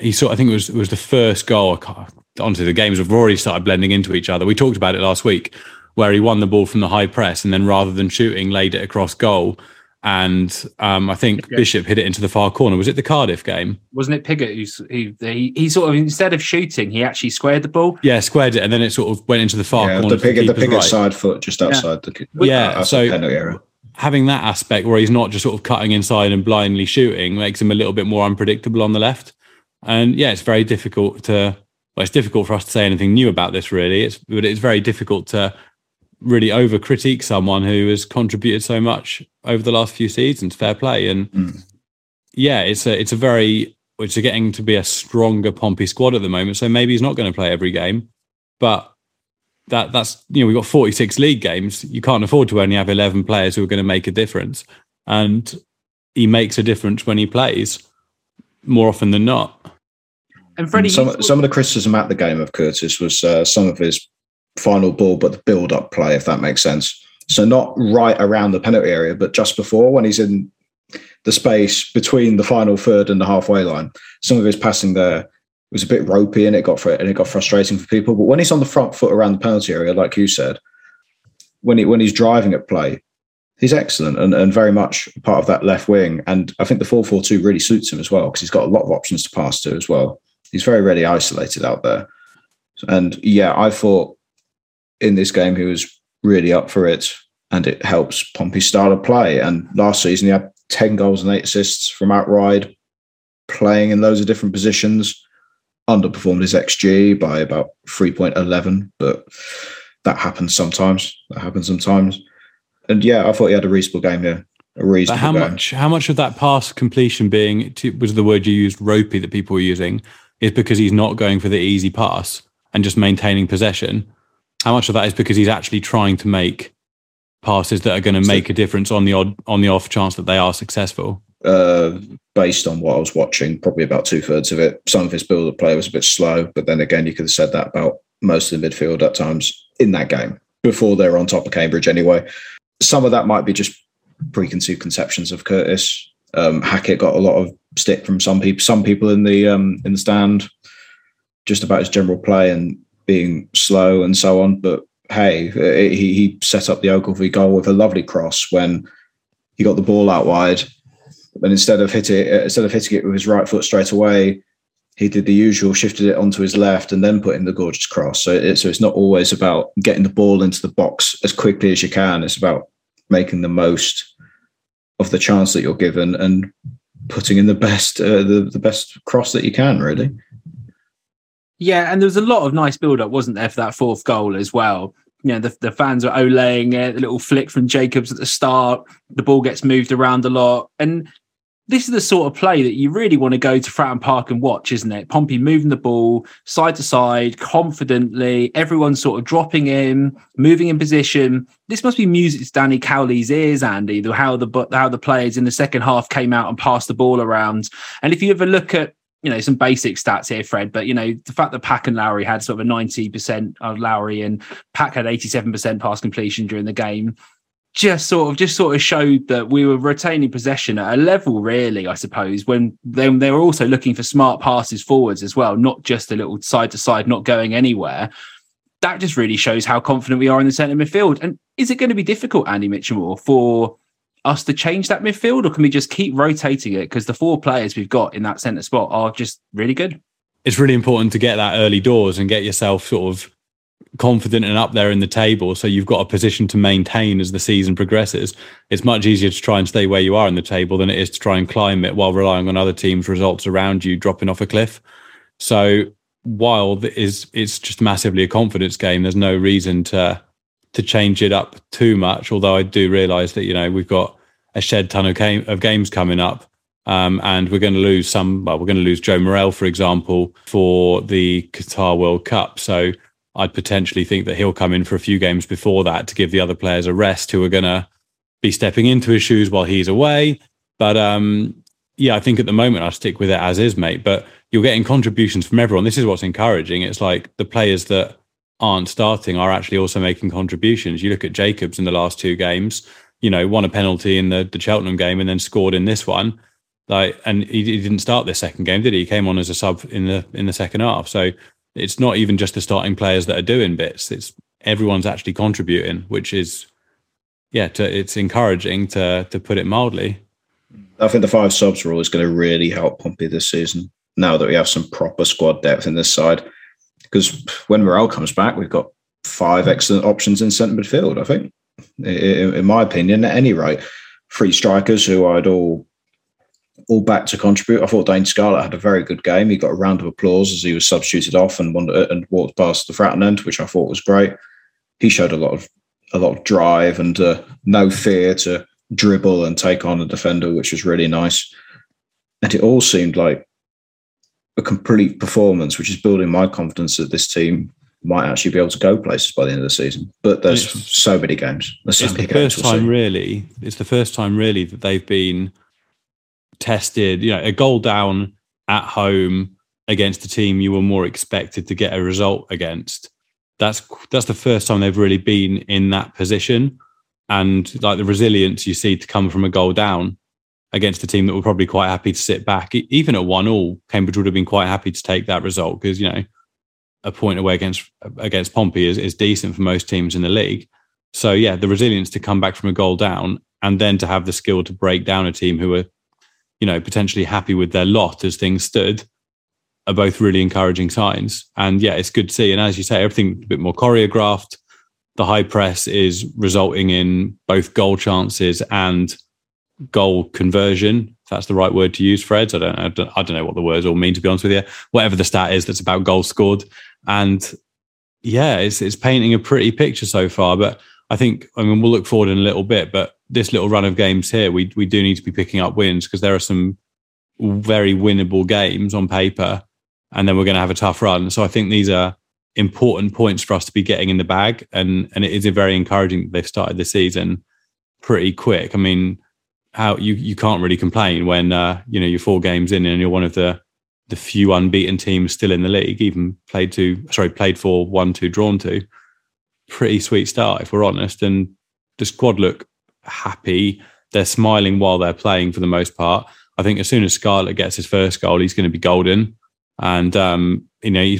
he saw. I think it was it was the first goal. I can't- Honestly, the games have already started blending into each other. We talked about it last week, where he won the ball from the high press and then rather than shooting, laid it across goal. And um, I think Bishop hit it into the far corner. Was it the Cardiff game? Wasn't it Piggott who's, who he, he sort of instead of shooting, he actually squared the ball? Yeah, squared it, and then it sort of went into the far Yeah, corner. the to Piggott, the keeper's Piggott right. side foot just outside the Yeah, outside so- the penalty area. having that aspect where he's not just sort of cutting inside and blindly shooting makes him a little bit more unpredictable on the left. And yeah, it's very difficult to. Well, it's difficult for us to say anything new about this, really. It's but it's very difficult to really over critique someone who has contributed so much over the last few seasons. Fair play, and Mm. yeah, it's a it's a very which are getting to be a stronger Pompey squad at the moment. So maybe he's not going to play every game, but that that's you know we've got 46 league games. You can't afford to only have 11 players who are going to make a difference, and he makes a difference when he plays more often than not. And Freddie, some you- some of the criticism at the game of Curtis was uh, some of his final ball, but the build up play, if that makes sense. So not right around the penalty area, but just before when he's in the space between the final third and the halfway line. Some of his passing there was a bit ropey, and it got fr- and it got frustrating for people. But when he's on the front foot around the penalty area, like you said, when he when he's driving at play, he's excellent and, and very much part of that left wing. And I think the 4 4 2 really suits him as well because he's got a lot of options to pass to as well. He's very, really isolated out there. And yeah, I thought in this game he was really up for it and it helps Pompey's style of play. And last season he had 10 goals and eight assists from outright, playing in loads of different positions, underperformed his XG by about 3.11, but that happens sometimes. That happens sometimes. And yeah, I thought he had a reasonable game here. A But reasonable how game. much how much of that pass completion being to, was the word you used ropey that people were using is because he's not going for the easy pass and just maintaining possession. How much of that is because he's actually trying to make passes that are going to make a difference on the odd on the off chance that they are successful? Uh, based on what I was watching, probably about two thirds of it. Some of his build up play was a bit slow, but then again, you could have said that about most of the midfield at times in that game before they were on top of Cambridge anyway. Some of that might be just preconceived conceptions of Curtis. Um, Hackett got a lot of stick from some people, some people in the um, in the stand, just about his general play and being slow and so on. But hey, he, he set up the Ogilvie goal with a lovely cross when he got the ball out wide and instead of hitting instead of hitting it with his right foot straight away, he did the usual, shifted it onto his left, and then put in the gorgeous cross. So, it, so it's not always about getting the ball into the box as quickly as you can. It's about making the most of the chance that you're given and putting in the best uh, the, the best cross that you can. Really. Yeah, and there was a lot of nice build up, wasn't there, for that fourth goal as well you know, the, the fans are olaying it, the little flick from Jacobs at the start, the ball gets moved around a lot. And this is the sort of play that you really want to go to Fratton Park and watch, isn't it? Pompey moving the ball side to side confidently, everyone sort of dropping in, moving in position. This must be music to Danny Cowley's ears, Andy, the, how the how the players in the second half came out and passed the ball around. And if you ever look at you know some basic stats here, Fred. But you know the fact that Pack and Lowery had sort of a ninety percent of Lowery and Pack had eighty seven percent pass completion during the game, just sort of just sort of showed that we were retaining possession at a level, really, I suppose. When they, they were also looking for smart passes forwards as well, not just a little side to side, not going anywhere. That just really shows how confident we are in the centre midfield. And is it going to be difficult, Andy Mitchell, for us to change that midfield, or can we just keep rotating it? Because the four players we've got in that centre spot are just really good. It's really important to get that early doors and get yourself sort of confident and up there in the table so you've got a position to maintain as the season progresses it's much easier to try and stay where you are in the table than it is to try and climb it while relying on other teams results around you dropping off a cliff so while is it's just massively a confidence game there's no reason to to change it up too much although i do realize that you know we've got a shed ton of, game, of games coming up. Um, and we're going to lose some. Well, we're going to lose Joe Morrell, for example, for the Qatar World Cup. So I'd potentially think that he'll come in for a few games before that to give the other players a rest who are going to be stepping into his shoes while he's away. But um, yeah, I think at the moment I'll stick with it as is, mate. But you're getting contributions from everyone. This is what's encouraging. It's like the players that aren't starting are actually also making contributions. You look at Jacobs in the last two games you know, won a penalty in the, the Cheltenham game and then scored in this one. Like, and he, he didn't start this second game, did he? He came on as a sub in the in the second half. So it's not even just the starting players that are doing bits. It's everyone's actually contributing, which is yeah, to, it's encouraging to to put it mildly. I think the five subs rule is going to really help Pompey this season. Now that we have some proper squad depth in this side, because when Morrell comes back, we've got five excellent options in centre midfield. I think in my opinion, at any rate. Three strikers who I'd all all back to contribute. I thought Dane Scarlett had a very good game. He got a round of applause as he was substituted off and and walked past the Fratton end, which I thought was great. He showed a lot of a lot of drive and uh, no fear to dribble and take on a defender, which was really nice. And it all seemed like a complete performance, which is building my confidence that this team might actually be able to go places by the end of the season. But there's it's, so many games. There's so it's the first time, really. It's the first time, really, that they've been tested. You know, a goal down at home against a team you were more expected to get a result against. That's that's the first time they've really been in that position, and like the resilience you see to come from a goal down against a team that were probably quite happy to sit back. Even at one all, Cambridge would have been quite happy to take that result because you know a point away against against Pompey is, is decent for most teams in the league. So yeah, the resilience to come back from a goal down and then to have the skill to break down a team who are, you know, potentially happy with their lot as things stood are both really encouraging signs. And yeah, it's good to see. And as you say, everything a bit more choreographed. The high press is resulting in both goal chances and goal conversion. If that's the right word to use, Fred. I don't, I don't, I don't know what the words all mean, to be honest with you. Whatever the stat is that's about goals scored. And yeah, it's it's painting a pretty picture so far. But I think I mean we'll look forward in a little bit. But this little run of games here, we we do need to be picking up wins because there are some very winnable games on paper, and then we're going to have a tough run. So I think these are important points for us to be getting in the bag, and and it is a very encouraging that they've started the season pretty quick. I mean, how you you can't really complain when uh, you know you're four games in and you're one of the the few unbeaten teams still in the league, even played to sorry played for one two drawn to. Pretty sweet start if we're honest, and the squad look happy. They're smiling while they're playing for the most part. I think as soon as Scarlett gets his first goal, he's going to be golden. And um, you know,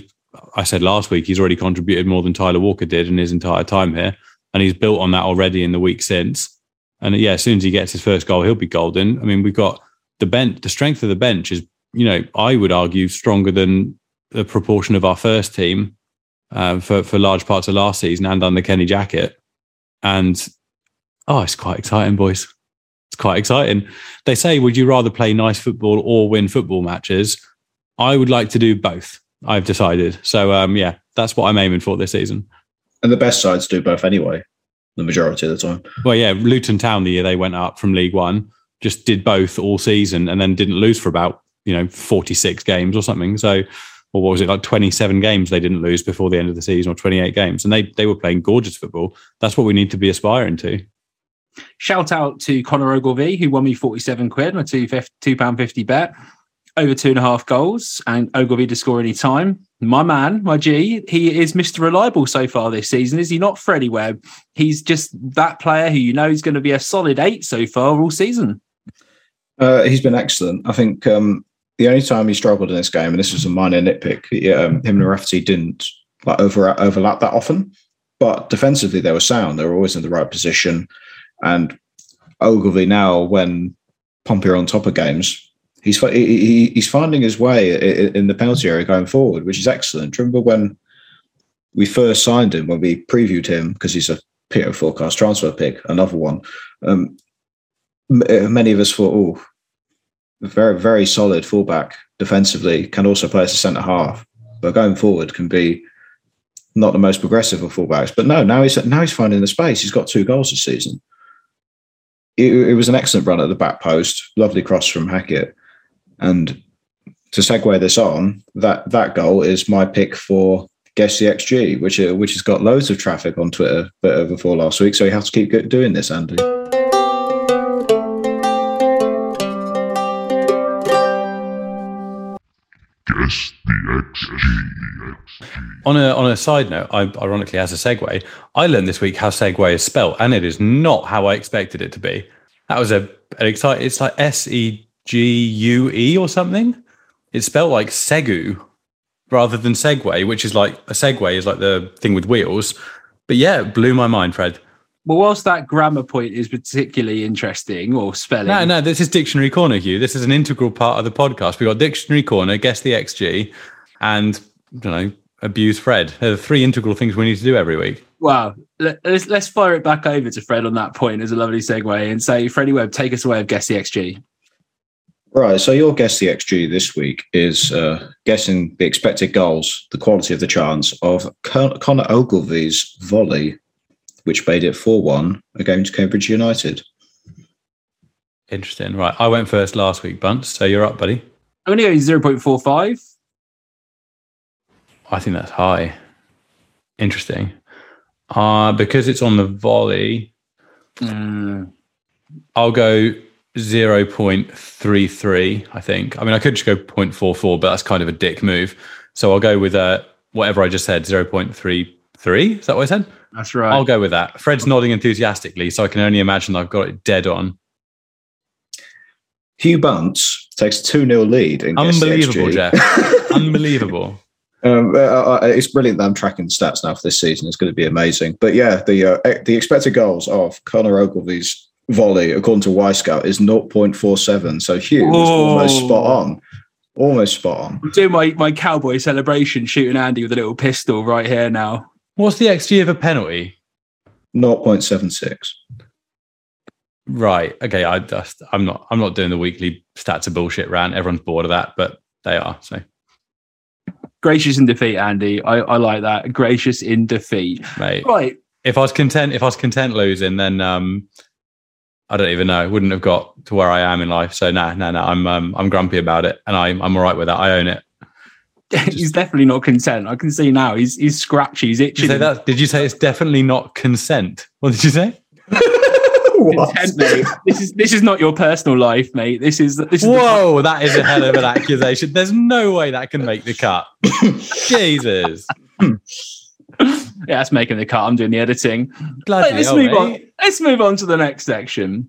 I said last week he's already contributed more than Tyler Walker did in his entire time here, and he's built on that already in the week since. And yeah, as soon as he gets his first goal, he'll be golden. I mean, we've got the bench. The strength of the bench is, you know, I would argue stronger than the proportion of our first team uh, for for large parts of last season and under Kenny Jackett. And oh, it's quite exciting, boys. It's quite exciting. They say, would you rather play nice football or win football matches? I would like to do both. I've decided. So um, yeah, that's what I'm aiming for this season. And the best sides do both anyway, the majority of the time. Well, yeah, Luton Town the year they went up from League One just did both all season and then didn't lose for about you know 46 games or something. So, or what was it like 27 games they didn't lose before the end of the season or 28 games, and they they were playing gorgeous football. That's what we need to be aspiring to. Shout out to Connor Ogilvie, who won me 47 quid on a £2.50 bet, over two and a half goals, and Ogilvie to score any time. My man, my G, he is Mr. Reliable so far this season, is he not, Freddie Webb? He's just that player who you know is going to be a solid eight so far all season. Uh, he's been excellent. I think um, the only time he struggled in this game, and this was a minor nitpick, um, him and Rafferty didn't like over overlap that often, but defensively they were sound. They were always in the right position. And Ogilvie now, when Pompey are on top of games, he's he, he's finding his way in the penalty area going forward, which is excellent. Remember when we first signed him, when we previewed him, because he's a Peter forecast transfer pick, another one. Um, many of us thought, oh, very very solid fullback defensively, can also play as a centre half, but going forward can be not the most progressive of fullbacks. But no, now he's now he's finding the space. He's got two goals this season it, it, was an excellent run at the back post, lovely cross from Hackett. And to segue this on, that that goal is my pick for Guess the XG, which which has got loads of traffic on Twitter before last week. So you have to keep doing this, Andy. Guess the XG. On a on a side note, I, ironically, as a segue, I learned this week how segue is spelled, and it is not how I expected it to be. That was a an exciting. It's like S E G U E or something. It's spelled like Segu rather than segue, which is like a segue is like the thing with wheels. But yeah, it blew my mind, Fred. Well, whilst that grammar point is particularly interesting or spelling. No, no, this is Dictionary Corner, Hugh. This is an integral part of the podcast. We've got Dictionary Corner, Guess the XG, and I don't know, abuse Fred. They're the three integral things we need to do every week. Wow. Let's, let's fire it back over to Fred on that point as a lovely segue and say, Freddie Webb, take us away of Guess the XG. Right. So your Guess the XG this week is uh, guessing the expected goals, the quality of the chance of Con- Connor Ogilvie's volley, which made it 4 1 against Cambridge United. Interesting. Right. I went first last week, Bunce. So you're up, buddy. I'm going to go 0.45. I think that's high. Interesting. Uh, because it's on the volley, mm. I'll go 0.33, I think. I mean, I could just go 0.44, but that's kind of a dick move. So I'll go with uh, whatever I just said, 0.33. Is that what I said? That's right. I'll go with that. Fred's nodding enthusiastically, so I can only imagine I've got it dead on. Hugh Bunce takes 2 0 lead. In Unbelievable, Jeff. Unbelievable. Um, uh, uh, it's brilliant that I'm tracking the stats now for this season. It's going to be amazing. But yeah, the uh, the expected goals of Connor Ogilvie's volley, according to Wyscout, is 0.47. So Hugh was almost spot on. Almost spot on. I'm doing my, my cowboy celebration, shooting Andy with a little pistol right here now. What's the XG of a penalty? 0.76. Right. Okay. I just I'm not I'm not doing the weekly stats of bullshit rant. Everyone's bored of that, but they are. So gracious in defeat, Andy. I, I like that. Gracious in defeat. Mate. Right. If I was content, if I was content losing, then um, I don't even know. Wouldn't have got to where I am in life. So no, no, no. I'm um, I'm grumpy about it, and I'm I'm all right with that. I own it. He's definitely not content. I can see now. He's he's scratchy. He's Did you say that? Did you say it's definitely not consent? What did you say? Content, mate. This is this is not your personal life, mate. This is this is the- Whoa, that is a hell of an accusation. There's no way that can make the cut. Jesus. yeah, that's making the cut. I'm doing the editing. Bloody Right, let's hell, move mate. on. Let's move on to the next section.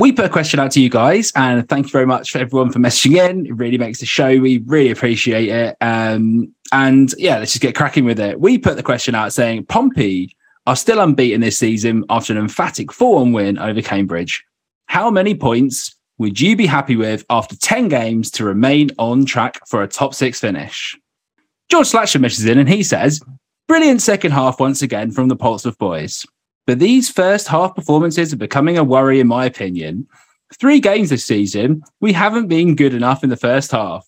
We put a question out to you guys, and thank you very much for everyone for messaging in. It really makes the show. We really appreciate it. Um, and yeah, let's just get cracking with it. We put the question out saying Pompey are still unbeaten this season after an emphatic 4 1 win over Cambridge. How many points would you be happy with after 10 games to remain on track for a top six finish? George Slatcher messages in and he says, Brilliant second half once again from the Portsmouth boys. But these first half performances are becoming a worry, in my opinion. Three games this season, we haven't been good enough in the first half.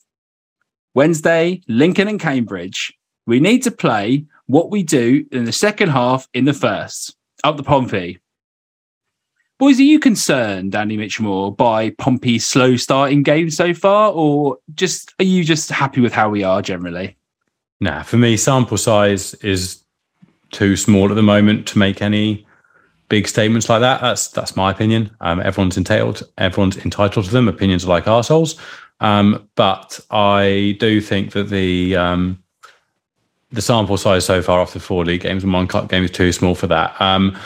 Wednesday, Lincoln and Cambridge. We need to play what we do in the second half in the first. Up the Pompey. Boys, are you concerned, Andy Mitchmore, by Pompey's slow starting game so far, or just are you just happy with how we are generally? Nah, for me, sample size is too small at the moment to make any big statements like that. That's that's my opinion. Um, everyone's entitled. Everyone's entitled to them. Opinions are like arseholes. Um, but I do think that the um, the sample size so far the four league games and one cup game is too small for that. Um,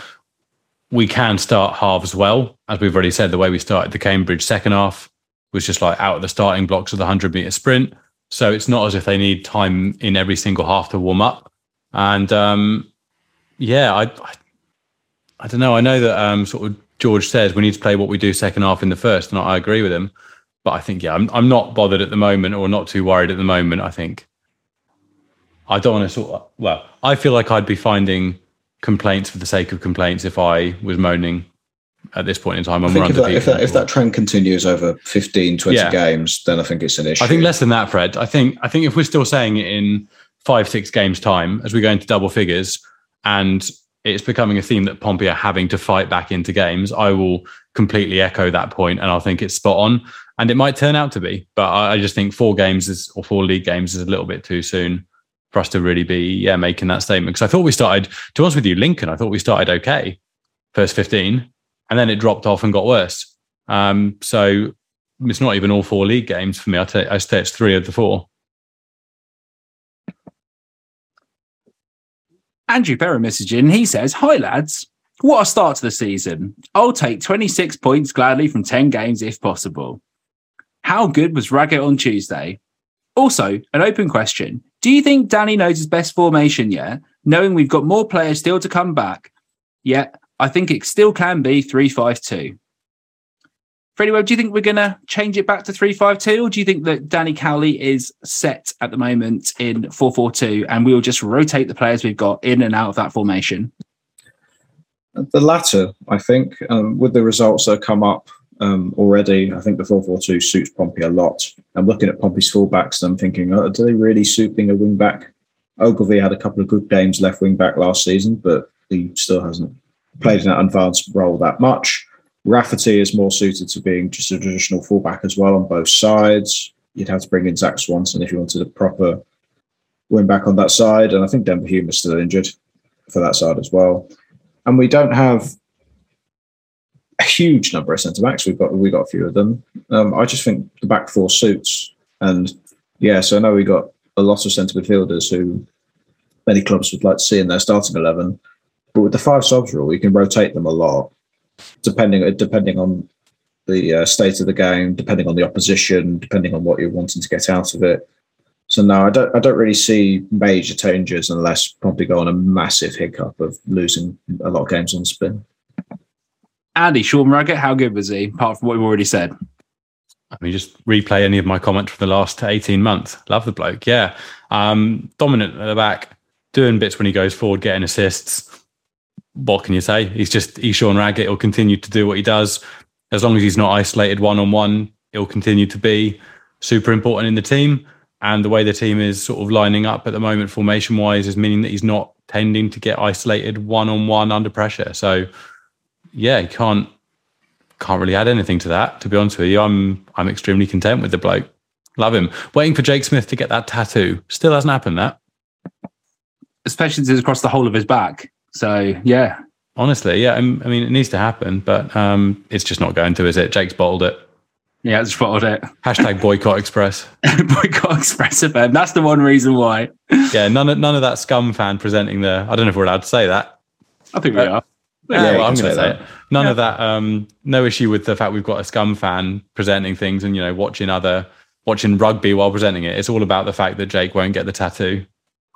we can start halves well, as we've already said. The way we started the Cambridge second half was just like out of the starting blocks of the hundred meter sprint. So it's not as if they need time in every single half to warm up. And um, yeah, I, I I don't know. I know that um, sort of George says we need to play what we do second half in the first, and I agree with him. But I think yeah, I'm I'm not bothered at the moment, or not too worried at the moment. I think I don't want to sort. Of, well, I feel like I'd be finding complaints for the sake of complaints if I was moaning at this point in time. I when think we're if that, if, that, if that trend continues over 15, 20 Yeah. games, then I think it's an issue. I think less than that, Fred. I think I think if we're still saying it in five, six games time as we go into double figures, and it's becoming a theme that Pompey are having to fight back into games, I will completely echo that point, and I think it's spot on. And it might turn out to be, but I, just think four games is or four league games is a little bit too soon for us to really be yeah making that statement. Because I thought we started, to honest with you, Lincoln. I thought we started okay, first fifteen, and then it dropped off and got worse. Um, so it's not even all four league games for me. I take I say it's three of the four. Andrew Berra messaging. He says, Hi, lads. What a start to the season. I'll take 26 points gladly from 10 games if possible. How good was Raggett on Tuesday? Also, an open question. Do you think Danny knows his best formation yet, knowing we've got more players still to come back? Yet, I think it still can be 3 5 2. Freddie Webb, do you think we're going to change it back to 3 5 2, or do you think that Danny Cowley is set at the moment in 4 4 2 and we'll just rotate the players we've got in and out of that formation? The latter, I think, um, with the results that have come up um, already, I think the 4 4 2 suits Pompey a lot. I'm looking at Pompey's fullbacks and I'm thinking, oh, do they really suit being a wing back? Ogilvie had a couple of good games left wing back last season, but he still hasn't played in that advanced role that much. Rafferty is more suited to being just a traditional fullback as well on both sides. You'd have to bring in Zak Swanson if you wanted a proper wing back on that side. And I think Denver Hume is still injured for that side as well. And we don't have a huge number of centre backs. We've got we got a few of them. Um, I just think the back four suits. And yeah, so I know we got a lot of centre midfielders who many clubs would like to see in their starting eleven. But with the five subs rule, you can rotate them a lot, depending depending on the uh, state of the game, depending on the opposition, depending on what you're wanting to get out of it. So no, I don't. I don't really see major changes unless probably go on a massive hiccup of losing a lot of games on spin. Andy, Sean Raggett, how good was he, apart from what we've already said? I mean, just replay any of my comments from the last 18 months. Love the bloke. Yeah. Um, dominant at the back, doing bits when he goes forward, getting assists. What can you say? He's just, he's Raggett. He'll continue to do what he does. As long as he's not isolated one on one, he'll continue to be super important in the team. And the way the team is sort of lining up at the moment, formation wise, is meaning that he's not tending to get isolated one on one under pressure. So, yeah, he can't can't really add anything to that. To be honest with you, I'm I'm extremely content with the bloke. Love him. Waiting for Jake Smith to get that tattoo. Still hasn't happened. That Especially since it's across the whole of his back. So yeah, honestly, yeah. I mean, it needs to happen, but um, it's just not going to, is it? Jake's bottled it. yeah, it's spotted it. Hashtag boycott express. Boycott Express event. That's the one reason why. Yeah, none of none of that scum fan presenting there. I don't know if we're allowed to say that. I think we are. Yeah, Yeah, well, I'm going to say that. it. None of that. Um, no issue with the fact we've got a scum fan presenting things and you know watching other watching rugby while presenting it. It's all about the fact that Jake won't get the tattoo.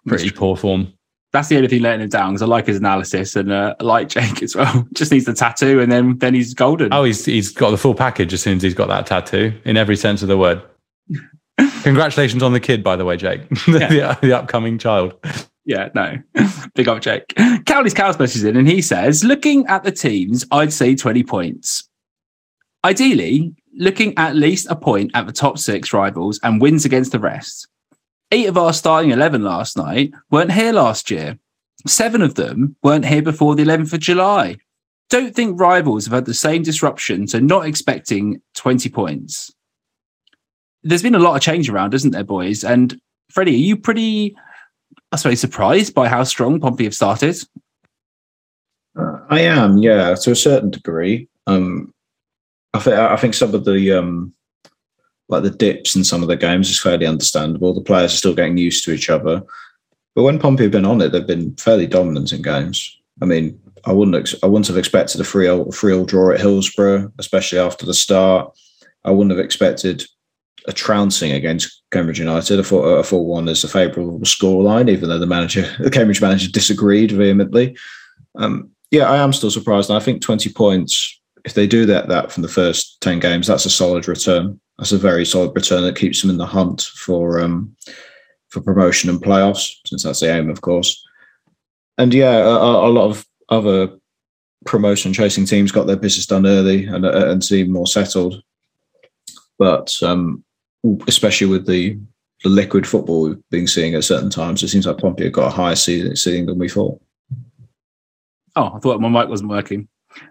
Pretty poor form. That's the only thing letting him down because I like his analysis and uh, I like Jake as well. Just needs the tattoo and then then he's golden. Oh, he's he's got the full package as soon as he's got that tattoo in every sense of the word. Congratulations on the kid, by the way, Jake, the, the upcoming child. Yeah, no. Big up Jake. Cowley's Cows messages in and he says, looking at the teams, I'd say 20 points. Ideally, looking at least a point at the top six rivals and wins against the rest. Eight of our starting 11 last night weren't here last year. Seven of them weren't here before the 11th of July. Don't think rivals have had the same disruption, so not expecting 20 points. There's been a lot of change around, isn't there, boys? And Freddie, are you pretty, I suppose, surprised by how strong Pompey have started? I am, yeah, to a certain degree. Um, I think I think some of the um, like the dips in some of the games is fairly understandable. The players are still getting used to each other, but when Pompey have been on it, they've been fairly dominant in games. I mean, I wouldn't ex- I wouldn't have expected a three all three all draw at Hillsborough, especially after the start. I wouldn't have expected a trouncing against Cambridge United. I thought a four one is a favourable scoreline, even though the manager, the Cambridge manager, disagreed vehemently. Um, yeah, I am still surprised. And I think 20 points, if they do that that from the first 10 games, that's a solid return. That's a very solid return that keeps them in the hunt for um, for promotion and playoffs, since that's the aim, of course. And yeah, a, a lot of other promotion chasing teams got their business done early and, uh, and seem more settled. But um, especially with the, the liquid football we've been seeing at certain times, it seems like Pompey have got a higher seeding, seeding than we thought. Oh, I thought my mic wasn't working.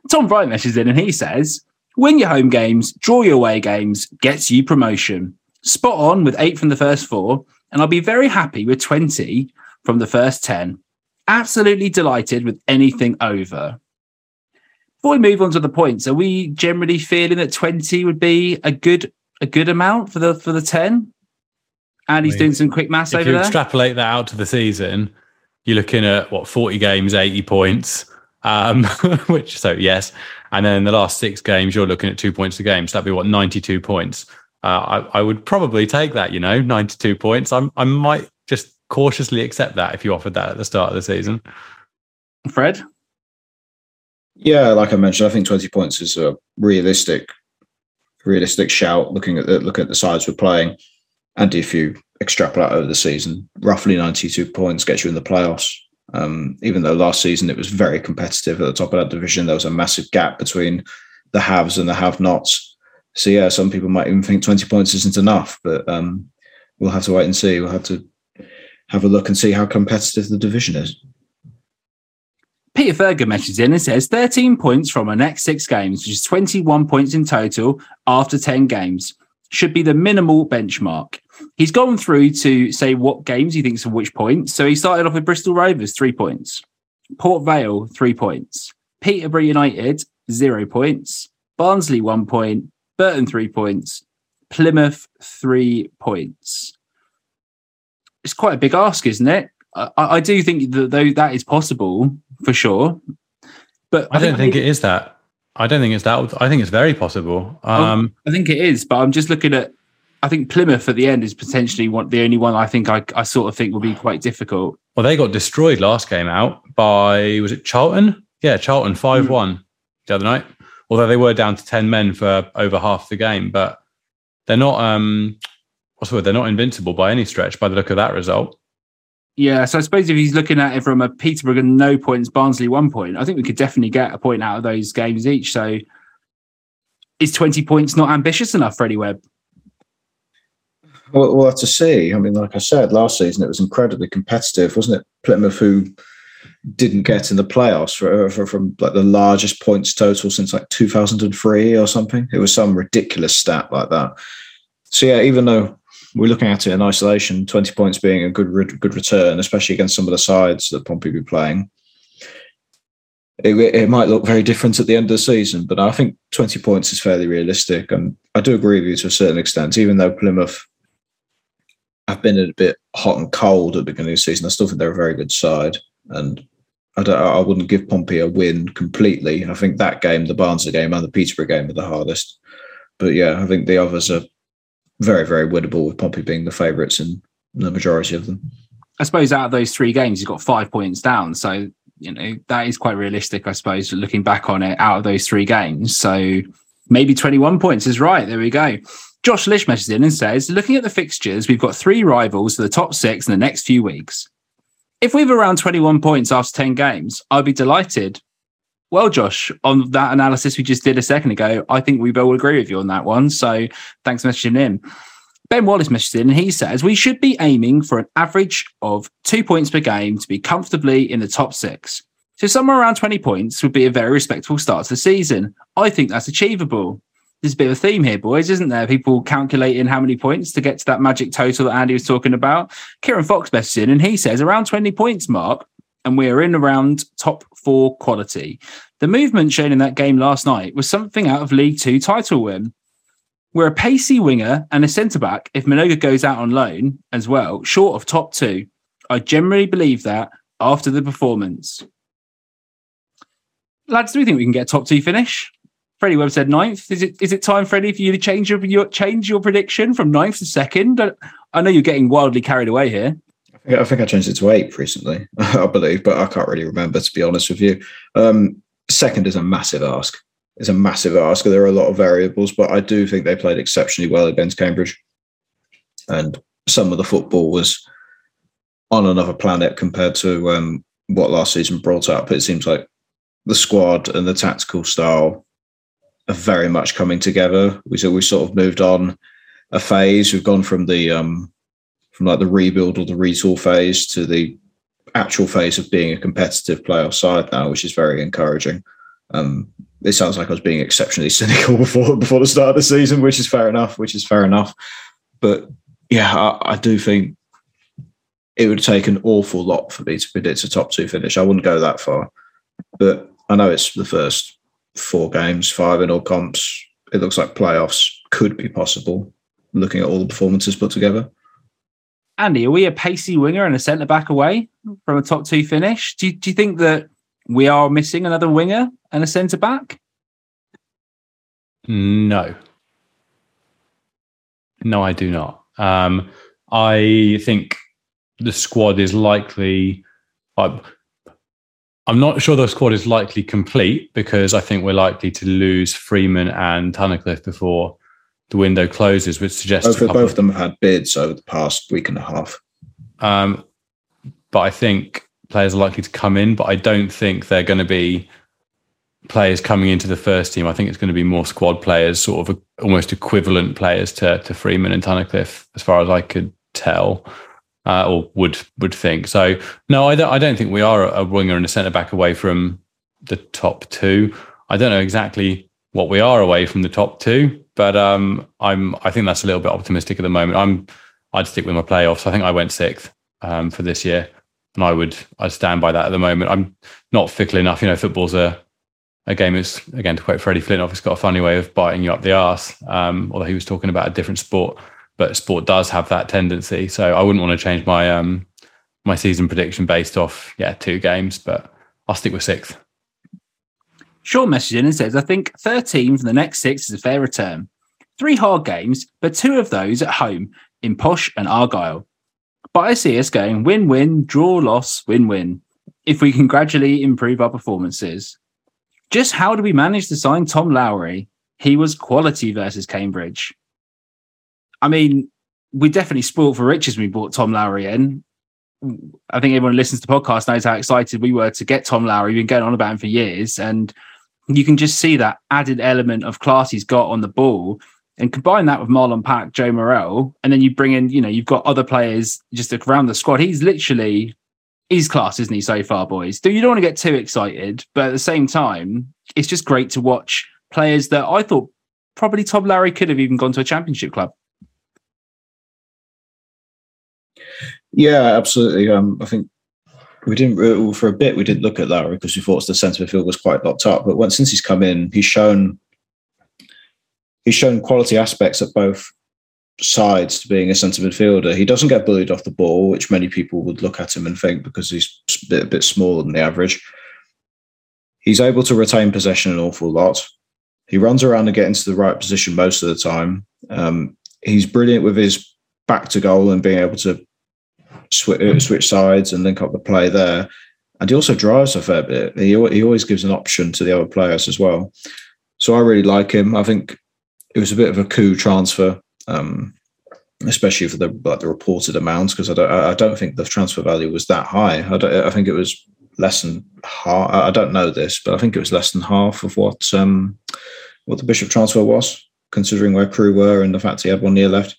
Tom Bright messages in and he says, win your home games, draw your away games, gets you promotion. Spot on with eight from the first four, and I'll be very happy with 20 from the first 10. Absolutely delighted with anything over. Before we move on to the points, are we generally feeling that 20 would be a good a good amount for the for the 10? And he's I mean, doing some quick maths If over you there. extrapolate that out to the season, you're looking at what 40 games, 80 points. Um, which so yes, and then in the last six games, you're looking at two points a game. So that'd be what 92 points. Uh, I, I would probably take that. You know, 92 points. I'm I might just cautiously accept that if you offered that at the start of the season. Fred? Yeah, like I mentioned, I think 20 points is a realistic, realistic shout looking at the looking at the sides we're playing. And if you extrapolate over the season, roughly 92 points gets you in the playoffs. Um, even though last season it was very competitive at the top of that division, there was a massive gap between the haves and the have-nots. So yeah, some people might even think 20 points isn't enough, but um, we'll have to wait and see. We'll have to have a look and see how competitive the division is. Peter Ferger messages in and says 13 points from our next six games, which is 21 points in total after 10 games. Should be the minimal benchmark. He's gone through to say what games he thinks of which points. So he started off with Bristol Rovers, three points. Port Vale, three points. Peterborough United, zero points. Barnsley, one point. Burton, three points. Plymouth, three points. It's quite a big ask, isn't it? I, I do think that though that is possible for sure. But I don't think it is that. I don't think it's that. I think it's very possible. Oh, Um, I think it is, but I'm just looking at. I think Plymouth at the end is potentially one, the only one I think I, I sort of think will be quite difficult. Well, they got destroyed last game out by was it Charlton? Yeah, Charlton five one the other night. Although they were down to ten men for over half the game, but they're not. Um, what's the word? They're not invincible by any stretch by the look of that result. Yeah, so I suppose if he's looking at it from a Peterborough and no points, Barnsley one point, I think we could definitely get a point out of those games each. So is 20 points not ambitious enough, for Freddie Webb? Well, we'll have to see. I mean, like I said, last season it was incredibly competitive, wasn't it? Plymouth, who didn't get in the playoffs for, for, from like the largest points total since like 2003 or something. It was some ridiculous stat like that. So yeah, even though we're looking at it in isolation, 20 points being a good good return, especially against some of the sides that Pompey be playing. It, it might look very different at the end of the season, but I think 20 points is fairly realistic. And I do agree with you to a certain extent, even though Plymouth have been a bit hot and cold at the beginning of the season, I still think they're a very good side. And I, don't, I wouldn't give Pompey a win completely. I think that game, the Barnsley game and the Peterborough game are the hardest. But yeah, I think the others are very, very winnable with Pompey being the favourites in the majority of them. I suppose out of those three games, he's got five points down. So, you know, that is quite realistic, I suppose, looking back on it out of those three games. So maybe 21 points is right. There we go. Josh Lish messages in and says, looking at the fixtures, we've got three rivals for the top six in the next few weeks. If we've around 21 points after 10 games, I'd be delighted. Well, Josh, on that analysis we just did a second ago, I think we both agree with you on that one. So thanks for messaging in. Ben Wallace messaged in and he says, We should be aiming for an average of two points per game to be comfortably in the top six. So somewhere around 20 points would be a very respectable start to the season. I think that's achievable. There's a bit of a theme here, boys, isn't there? People calculating how many points to get to that magic total that Andy was talking about. Kieran Fox messaged in and he says around 20 points mark, and we're in around top four quality. The movement shown in that game last night was something out of League Two title win. We're a pacey winger and a centre back if Mnoga goes out on loan as well, short of top two. I generally believe that after the performance. Lads, do we think we can get a top two finish? Freddie Webb said ninth. Is it is it time, Freddie, for you to change your, your change your prediction from ninth to second? I, know you're getting wildly carried away here. I think I changed it to eighth recently, I believe, but I can't really remember to be honest with you. Um, second is a massive ask. It's a massive ask. There are a lot of variables, but I do think they played exceptionally well against Cambridge, and some of the football was on another planet compared to um, what last season brought up. It seems like the squad and the tactical style are very much coming together. We so we sort of moved on a phase. We've gone from the um, from like the rebuild or the retool phase to the actual phase of being a competitive playoff side now, which is very encouraging. Um, it sounds like I was being exceptionally cynical before before the start of the season, which is fair enough. Which is fair enough. But yeah, I, I do think it would take an awful lot for me to predict a top two finish. I wouldn't go that far, but I know it's the first four games, five in all comps. It looks like playoffs could be possible, looking at all the performances put together. Andy, are we a pacey winger and a centre back away from a top two finish? Do you, do you think that we are missing another winger and a centre back? No. No, I do not. Um, I think the squad is likely. I, I'm not sure the squad is likely complete because I think we're likely to lose Freeman and Tunnicliffe before the window closes, which suggests both, both of them have had bids over the past week and a half. Um, but I think players are likely to come in, but I don't think they're going to be players coming into the first team. I think it's going to be more squad players, sort of almost equivalent players to, to Freeman and Tunnicliffe, as far as I could tell. Uh, or would would think so. No, I don't. I don't think we are a winger and a centre back away from the top two. I don't know exactly what we are away from the top two, but um, I'm I think that's a little bit optimistic at the moment. I'm I'd stick with my playoffs. I think I went sixth um, for this year, and I would I stand by that at the moment. I'm not fickle enough. You know, football's a a game is again to quote Freddie Flintoff, it's got a funny way of biting you up the arse. Um, although he was talking about a different sport, but sport does have that tendency. So I wouldn't want to change my um, my season prediction based off yeah two games, but I'll stick with sixth. Sean messaged in and says, I think 13 from the next six is a fair return. Three hard games, but two of those at home in Posh and Argyle. But I see us going win win, draw loss, win win, if we can gradually improve our performances. Just how do we manage to sign Tom Lowery? He was quality versus Cambridge. I mean, we definitely spoiled for riches when we brought Tom Lowery in. I think everyone who listens to the podcast knows how excited we were to get Tom Lowery. We've been going on about him for years. And you can just see that added element of class he's got on the ball and combine that with Marlon Pack, Joe Morrell, and then you bring in, you know, you've got other players just around the squad. He's literally he's class, isn't he, so far, boys? Do you don't want to get too excited, but at the same time, it's just great to watch players that I thought probably Tom Lowery could have even gone to a championship club. Yeah, absolutely. Um, I think we didn't uh, for a bit we didn't look at that because we thought the centre midfield was quite locked up. But once since he's come in, he's shown he's shown quality aspects at both sides to being a centre midfielder. He doesn't get bullied off the ball, which many people would look at him and think because he's a bit, a bit smaller than the average. He's able to retain possession an awful lot. He runs around and get into the right position most of the time. Um, he's brilliant with his back to goal and being able to switch, uh, switch sides and link up the play there. And he also drives a fair bit. He, he always gives an option to the other players as well. So I really like him. I think it was a bit of a coup transfer, um, especially for the like the reported amounts, because I don't I don't think the transfer value was that high. I, I think it was less than half. I don't know this, but I think it was less than half of what um, what the Bishop transfer was, considering where Crewe were and the fact he had one year left.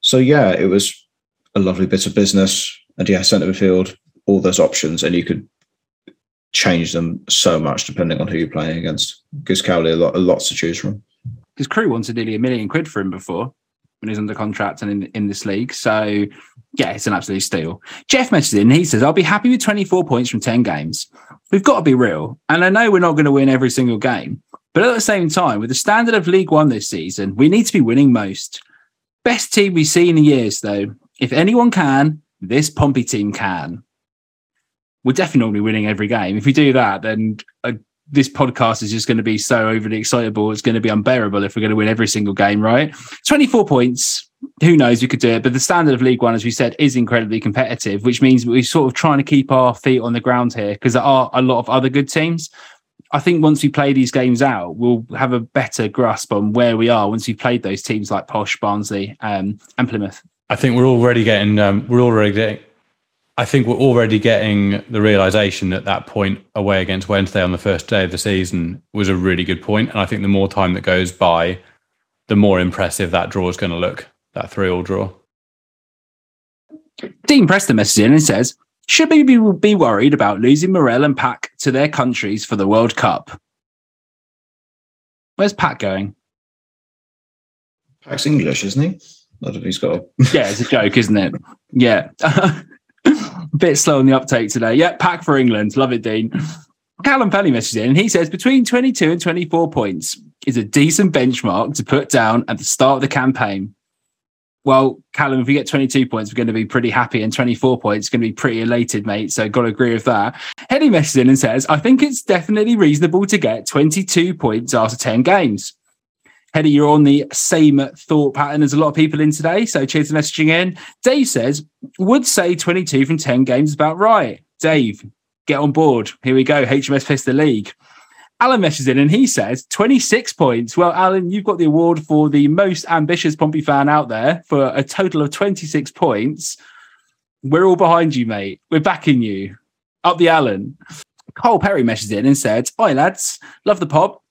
So yeah, it was a lovely bit of business, and yeah, centre midfield, all those options, and you could change them so much depending on who you're playing against. Gives Cowley a lot, a lots to choose from. His Crewe wanted nearly a million quid for him before when he's under contract and in, in this league. So, yeah, it's an absolute steal. Jeff messages in. He says, I'll be happy with 24 points from 10 games. We've got to be real. And I know we're not going to win every single game. But at the same time, with the standard of League One this season, we need to be winning most. Best team we've seen in years, though. If anyone can, this Pompey team can. We're definitely winning every game. If we do that, then uh, this podcast is just going to be so overly excitable. It's going to be unbearable if we're going to win every single game, right? 24 points. Who knows? We could do it. But the standard of League One, as we said, is incredibly competitive, which means we're sort of trying to keep our feet on the ground here because there are a lot of other good teams. I think once we play these games out, we'll have a better grasp on where we are once we've played those teams like Posh, Barnsley, um, and Plymouth. I think we're already getting um, we're already getting I think we're already getting the realization that that point away against Wednesday on the first day of the season was a really good point. And I think the more time that goes by, the more impressive that draw is going to look, that three all draw. Dean Preston messages in and says, should we be worried about losing Morrell and Pack to their countries for the World Cup? Where's Pat going? Pack's English, isn't he? Don't know he's got. Yeah, it's a joke, isn't it? Yeah. a bit slow on the uptake today. Yeah, pack for England. Love it, Dean. Callum Pelly messages in and he says between 22 and 24 points is a decent benchmark to put down at the start of the campaign. Well, Callum, if we get 22 points, we're going to be pretty happy, and 24 points going to be pretty elated, mate. So, got to agree with that. Hetty messages in and says, I think it's definitely reasonable to get 22 points after 10 games. Hetty, you're on the same thought pattern as a lot of people in today. So cheers for messaging in. Dave says, would say 22 from 10 games is about right. Dave, get on board. Here we go. HMS Pistol League. Alan messages in and he says 26 points. Well, Alan, you've got the award for the most ambitious Pompey fan out there for a total of 26 points. We're all behind you, mate. We're backing you. Up the Alan. Cole Perry messages in and said, Hi, lads. Love the pop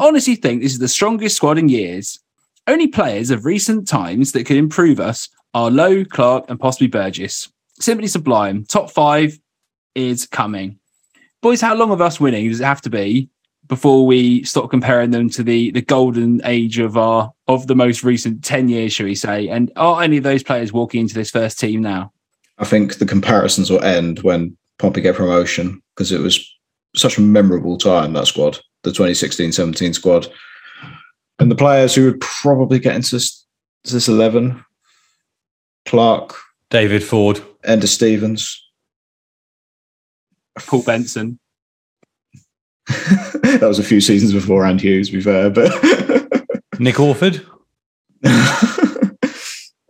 honestly think this is the strongest squad in years. Only players of recent times that could improve us are Lowe, Clarke, and possibly Burgess. Simply sublime. Top five is coming. Boys, how long of us winning does it have to be before we stop comparing them to the the golden age of our of the most recent 10 years, shall we say? And are any of those players walking into this first team now? I think the comparisons will end when Pompey get promotion because it was such a memorable time, that squad the 2016-17 squad. And the players who would probably get into this, this 11, Clarke, David Forde, Enda Stevens, Paul Benson. that was a few seasons before and Hughes, to be fair, but Nick Orford.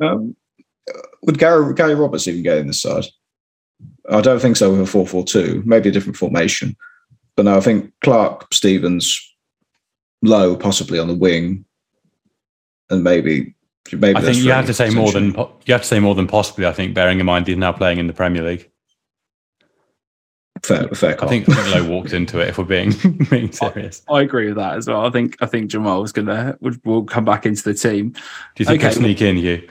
um, would Gary, Gary Roberts even get in this side? I don't think so with a 4 4 2, maybe a different formation. But no, I think Clarke, Stevens, Low possibly on the wing, and maybe maybe. I think you have to say more than you have to say more than possibly. I think, bearing in mind he's now playing in the Premier League. Fair, fair. I think, I think Lowe walked into it. If we're being being serious, I, I, agree with that as well. I think I think Jamal's gonna would will come back into the team. Do you think okay. he'll sneak in? You?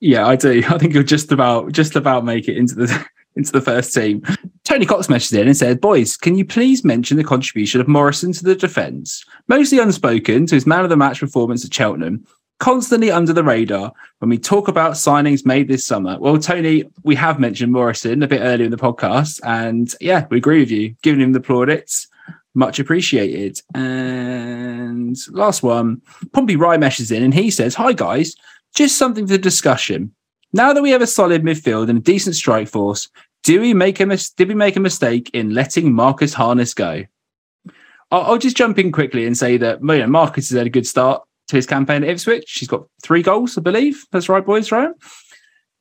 Yeah, I do. I think he'll just about just about make it into the into the first team. Tony Cox messaged in and said, Boys, can you please mention the contribution of Morrison to the defence? Mostly unspoken to his man of the match performance at Cheltenham. constantly under the radar when we talk about signings made this summer. Well, Tony, we have mentioned Morrison a bit earlier in the podcast, and yeah, we agree with you. Giving him the plaudits, much appreciated. And last one, Pompey Rymesh is in, and he says, "Hi guys, just something for discussion. Now that we have a solid midfield and a decent strike force, do we make a mis- did we make a mistake in letting Marcus Harness go?" I'll, I'll just jump in quickly and say that you know, Marcus has had a good start to his campaign at Ipswich. He's got three goals, I believe. That's right, boys, right?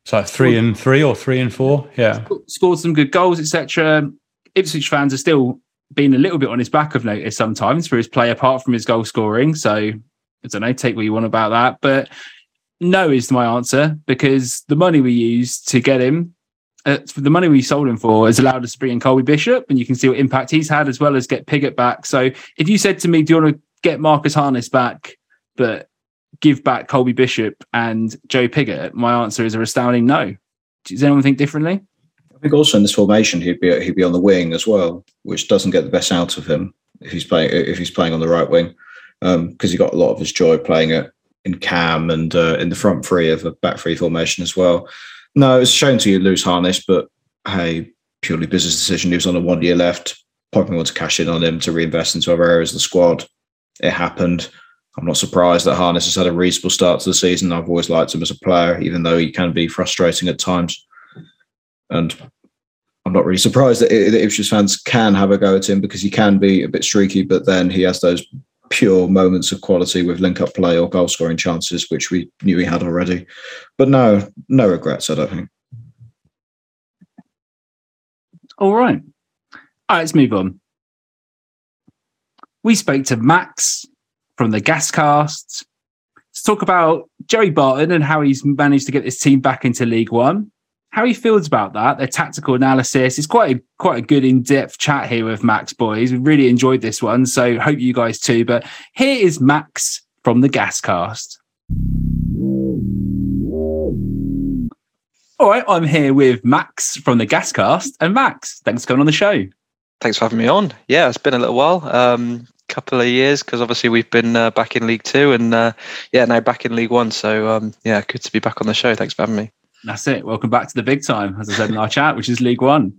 So three and three or three and four. Yeah. Scored some good goals, etc. Ipswich fans are still being a little bit on his back of notice sometimes for his play apart from his goal scoring. So I don't know, take what you want about that. But no is my answer because the money we used to get him, uh, the money we sold him for has allowed us to bring in Colby Bishop and you can see what impact he's had as well as get Pigott back. So if you said to me, do you want to get Marcus Harness back, but give back Colby Bishop and Joe Pigott, my answer is a resounding no. Does anyone think differently? I think also in this formation he'd be he'd be on the wing as well, which doesn't get the best out of him if he's playing if he's playing on the right wing, because um, he got a lot of his joy playing it in cam and uh, in the front three of a back three formation as well. No, it's shame to you lose Harness, but hey, purely business decision. He was on a one year left. Pompey want to cash in on him to reinvest into other areas of the squad. It happened. I'm not surprised that Harness has had a reasonable start to the season. I've always liked him as a player, even though he can be frustrating at times. And I'm not really surprised that, that Ipswich fans can have a go at him because he can be a bit streaky, but then he has those pure moments of quality with link up play or goal scoring chances, which we knew he had already. But no, no regrets, I don't think. All right. All right, let's move on. We spoke to Max from the Gascast to talk about Joey Barton and how he's managed to get this team back into League One. How he feels about that, their tactical analysis. It's quite a, quite a good in-depth chat here with Max boys. We really enjoyed this one, so hope you guys too. But here is Max from the Gascast. All right, I'm here with Max from the Gascast, and Max, thanks for coming on the show. Thanks for having me on. Yeah, it's been a little while. Um, couple of years because obviously we've been uh, back in League Two and uh, yeah now back in League One. So um, yeah, good to be back on the show. Thanks for having me. That's it. Welcome back to the big time, as I said in our chat, which is League One.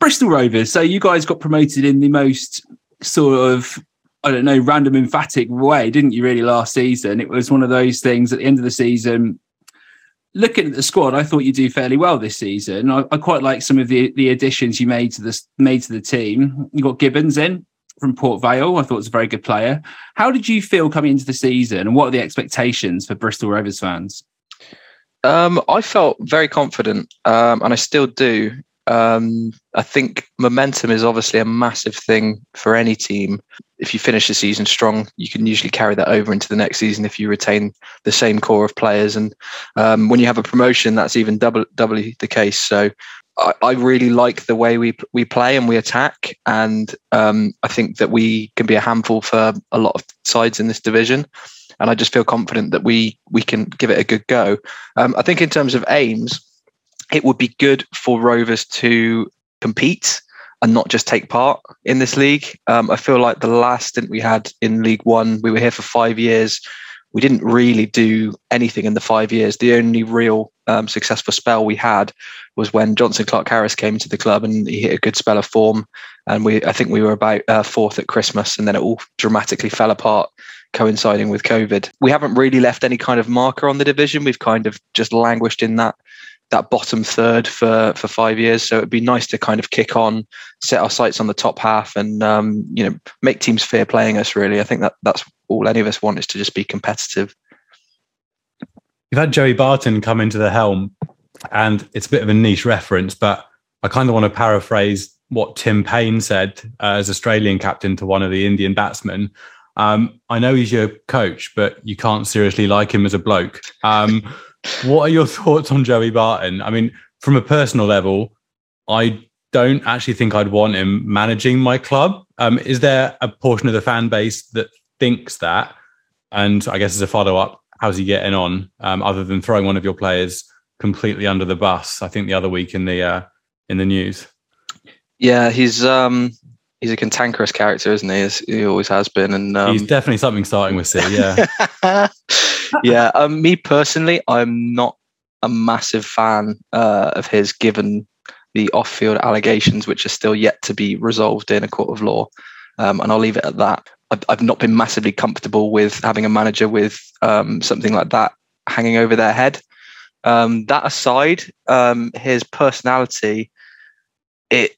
Bristol Rovers. So you guys got promoted in the most sort of I don't know random emphatic way, didn't you? Really last season, it was one of those things at the end of the season looking at the squad, I thought you do fairly well this season. I, I, quite like some of the the additions you made to this made to the team. You got Gibbons in from Port Vale. I thought was a very good player. How did you feel coming into the season, and what are the expectations for Bristol Rovers fans? Um, I felt very confident, um, and I still do. Um, I think momentum is obviously a massive thing for any team. If you finish the season strong, you can usually carry that over into the next season if you retain the same core of players. And um, when you have a promotion, that's even double doubly the case. So I, I really like the way we we play and we attack, and um, I think that we can be a handful for a lot of sides in this division. And I just feel confident that we we can give it a good go. Um, I think in terms of aims, it would be good for Rovers to compete and not just take part in this league. Um, I feel like the last stint we had in League One, we were here for five years. We didn't really do anything in the five years. The only real um, successful spell we had was when Jonson Clarke-Harris came to the club and he hit a good spell of form. And we, I think we were about uh, fourth at Christmas, and then it all dramatically fell apart, coinciding with COVID. We haven't really left any kind of marker on the division. We've kind of just languished in that that bottom third for for five years. So it'd be nice to kind of kick on, set our sights on the top half, and um, you know make teams fear playing us. Really, I think that that's all any of us want is to just be competitive. You've had Joey Barton come into the helm, and it's a bit of a niche reference, but I kind of want to paraphrase what Tim Paine said uh, as Australian captain to one of the Indian batsmen. Um, I know he's your coach, but you can't seriously like him as a bloke. Um, what are your thoughts on Joey Barton? I mean, from a personal level, I don't actually think I'd want him managing my club. Um, is there a portion of the fan base that thinks that? And I guess as a follow up, how's he getting on? Um, other than throwing one of your players completely under the bus, I think the other week in the uh, in the news. Yeah, he's um, he's a cantankerous character, isn't he? As he always has been, and um, He's definitely something starting with C. Yeah. yeah. Um, me personally, I'm not a massive fan uh, of his, given the off-field allegations, which are still yet to be resolved in a court of law. Um, and I'll leave it at that. I've, I've not been massively comfortable with having a manager with um, something like that hanging over their head. Um, that aside, um, his personality, it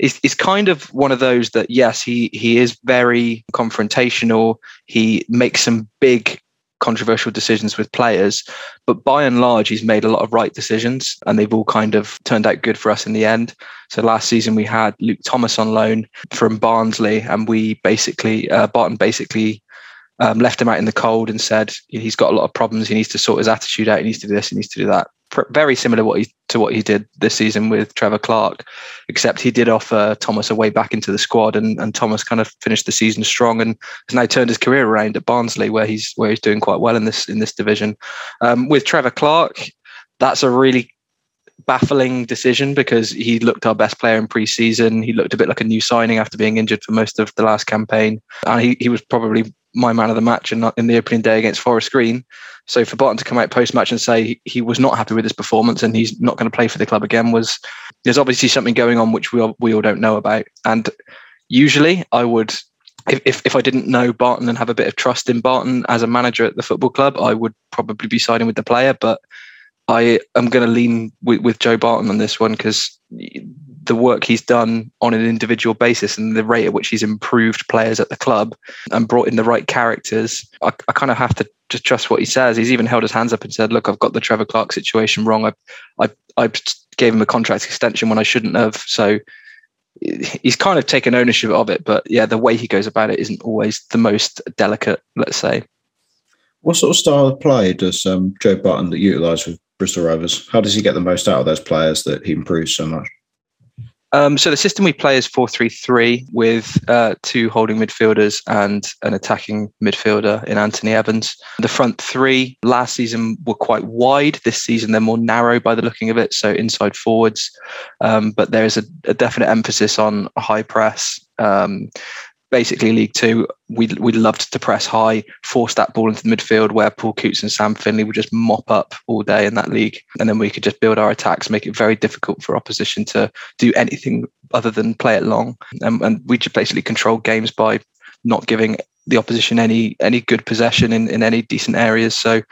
is, is kind of one of those that yes, he he is very confrontational. He makes some big controversial decisions with players, but by and large, he's made a lot of right decisions, and they've all kind of turned out good for us in the end. So last season we had Luke Thomas on loan from Barnsley, and we basically uh, Barton basically um, left him out in the cold and said he's got a lot of problems. He needs to sort his attitude out. He needs to do this. He needs to do that. Very similar what he, to what he did this season with Trevor Clarke, except he did offer Thomas a way back into the squad, and, and Thomas kind of finished the season strong and has now turned his career around at Barnsley, where he's where he's doing quite well in this in this division. Um, with Trevor Clarke, that's a really baffling decision because he looked our best player in pre-season. He looked a bit like a new signing after being injured for most of the last campaign, and he, he was probably my man of the match in, in the opening day against Forest Green. So for Barton to come out post match and say he, he was not happy with his performance and he's not going to play for the club again was there's obviously something going on which we all, we all don't know about. And usually I would if, if, if I didn't know Barton and have a bit of trust in Barton as a manager at the football club, I would probably be siding with the player. But I am going to lean with, with Joe Barton on this one because the work he's done on an individual basis and the rate at which he's improved players at the club and brought in the right characters, I, I kind of have to just trust what he says. He's even held his hands up and said, "Look, I've got the Trevor Clarke situation wrong. I, I, I gave him a contract extension when I shouldn't have." So he's kind of taken ownership of it. But yeah, the way he goes about it isn't always the most delicate. Let's say. What sort of style of play does um, Joe Barton utilise with Bristol Rovers? How does he get the most out of those players that he improves so much? Um, so the system we play is 4-3-3 with uh, two holding midfielders and an attacking midfielder in Antony Evans. The front three last season were quite wide. This season they're more narrow by the looking of it, so inside forwards. Um, but there is a, a, definite emphasis on high press. Um, basically League Two, we we loved to press high, force that ball into the midfield where Paul Coutts and Sam Finley would just mop up all day in that league, and then we could just build our attacks, make it very difficult for opposition to do anything other than play it long, and, and we just basically control games by not giving the opposition any any good possession in, in any decent areas. So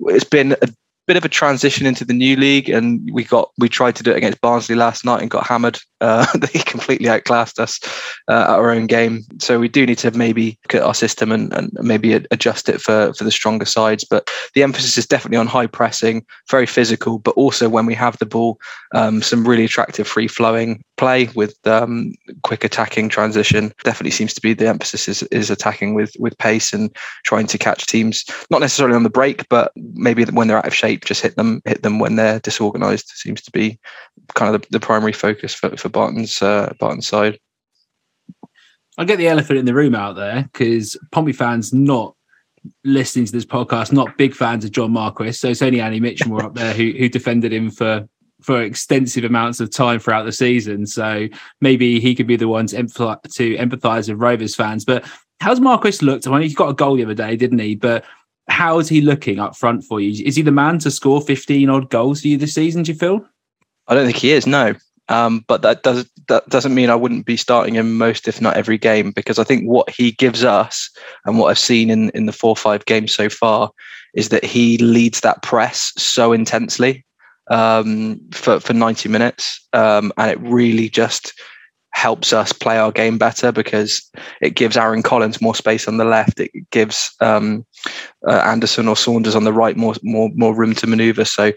it's been a bit of a transition into the new league, and we got we tried to do it against Barnsley last night and got hammered. Uh, they completely outclassed us uh, at our own game. So we do need to maybe look at our system and, and maybe adjust it for for the stronger sides. But the emphasis is definitely on high pressing, very physical, but also when we have the ball, um, some really attractive free flowing play with um, quick attacking transition. Definitely seems to be the emphasis is, is attacking with with pace and trying to catch teams, not necessarily on the break, but maybe when they're out of shape, just hit them hit them when they're disorganized. Seems to be kind of the, the primary focus for for Barton's uh, Barton's side. I'll get the elephant in the room out there because Pompey fans not listening to this podcast, not big fans of John Marquis. So it's only Annie Mitchell up there who who defended him for for extensive amounts of time throughout the season. So maybe he could be the one to, emph- to empathise with Rovers fans. But how's Marquis looked? I mean, he got a goal the other day, didn't he? But how is he looking up front for you? Is he the man to score 15 odd goals for you this season, do you feel? I don't think he is, no. Um, but that does that doesn't mean I wouldn't be starting him most, if not every game, because I think what he gives us and what I've seen in in the four five games so far is that he leads that press so intensely um, for for ninety minutes, um, and it really just helps us play our game better because it gives Aaron Collins more space on the left. It gives um, uh, Anderson or Saunders on the right more more more room to manoeuvre. So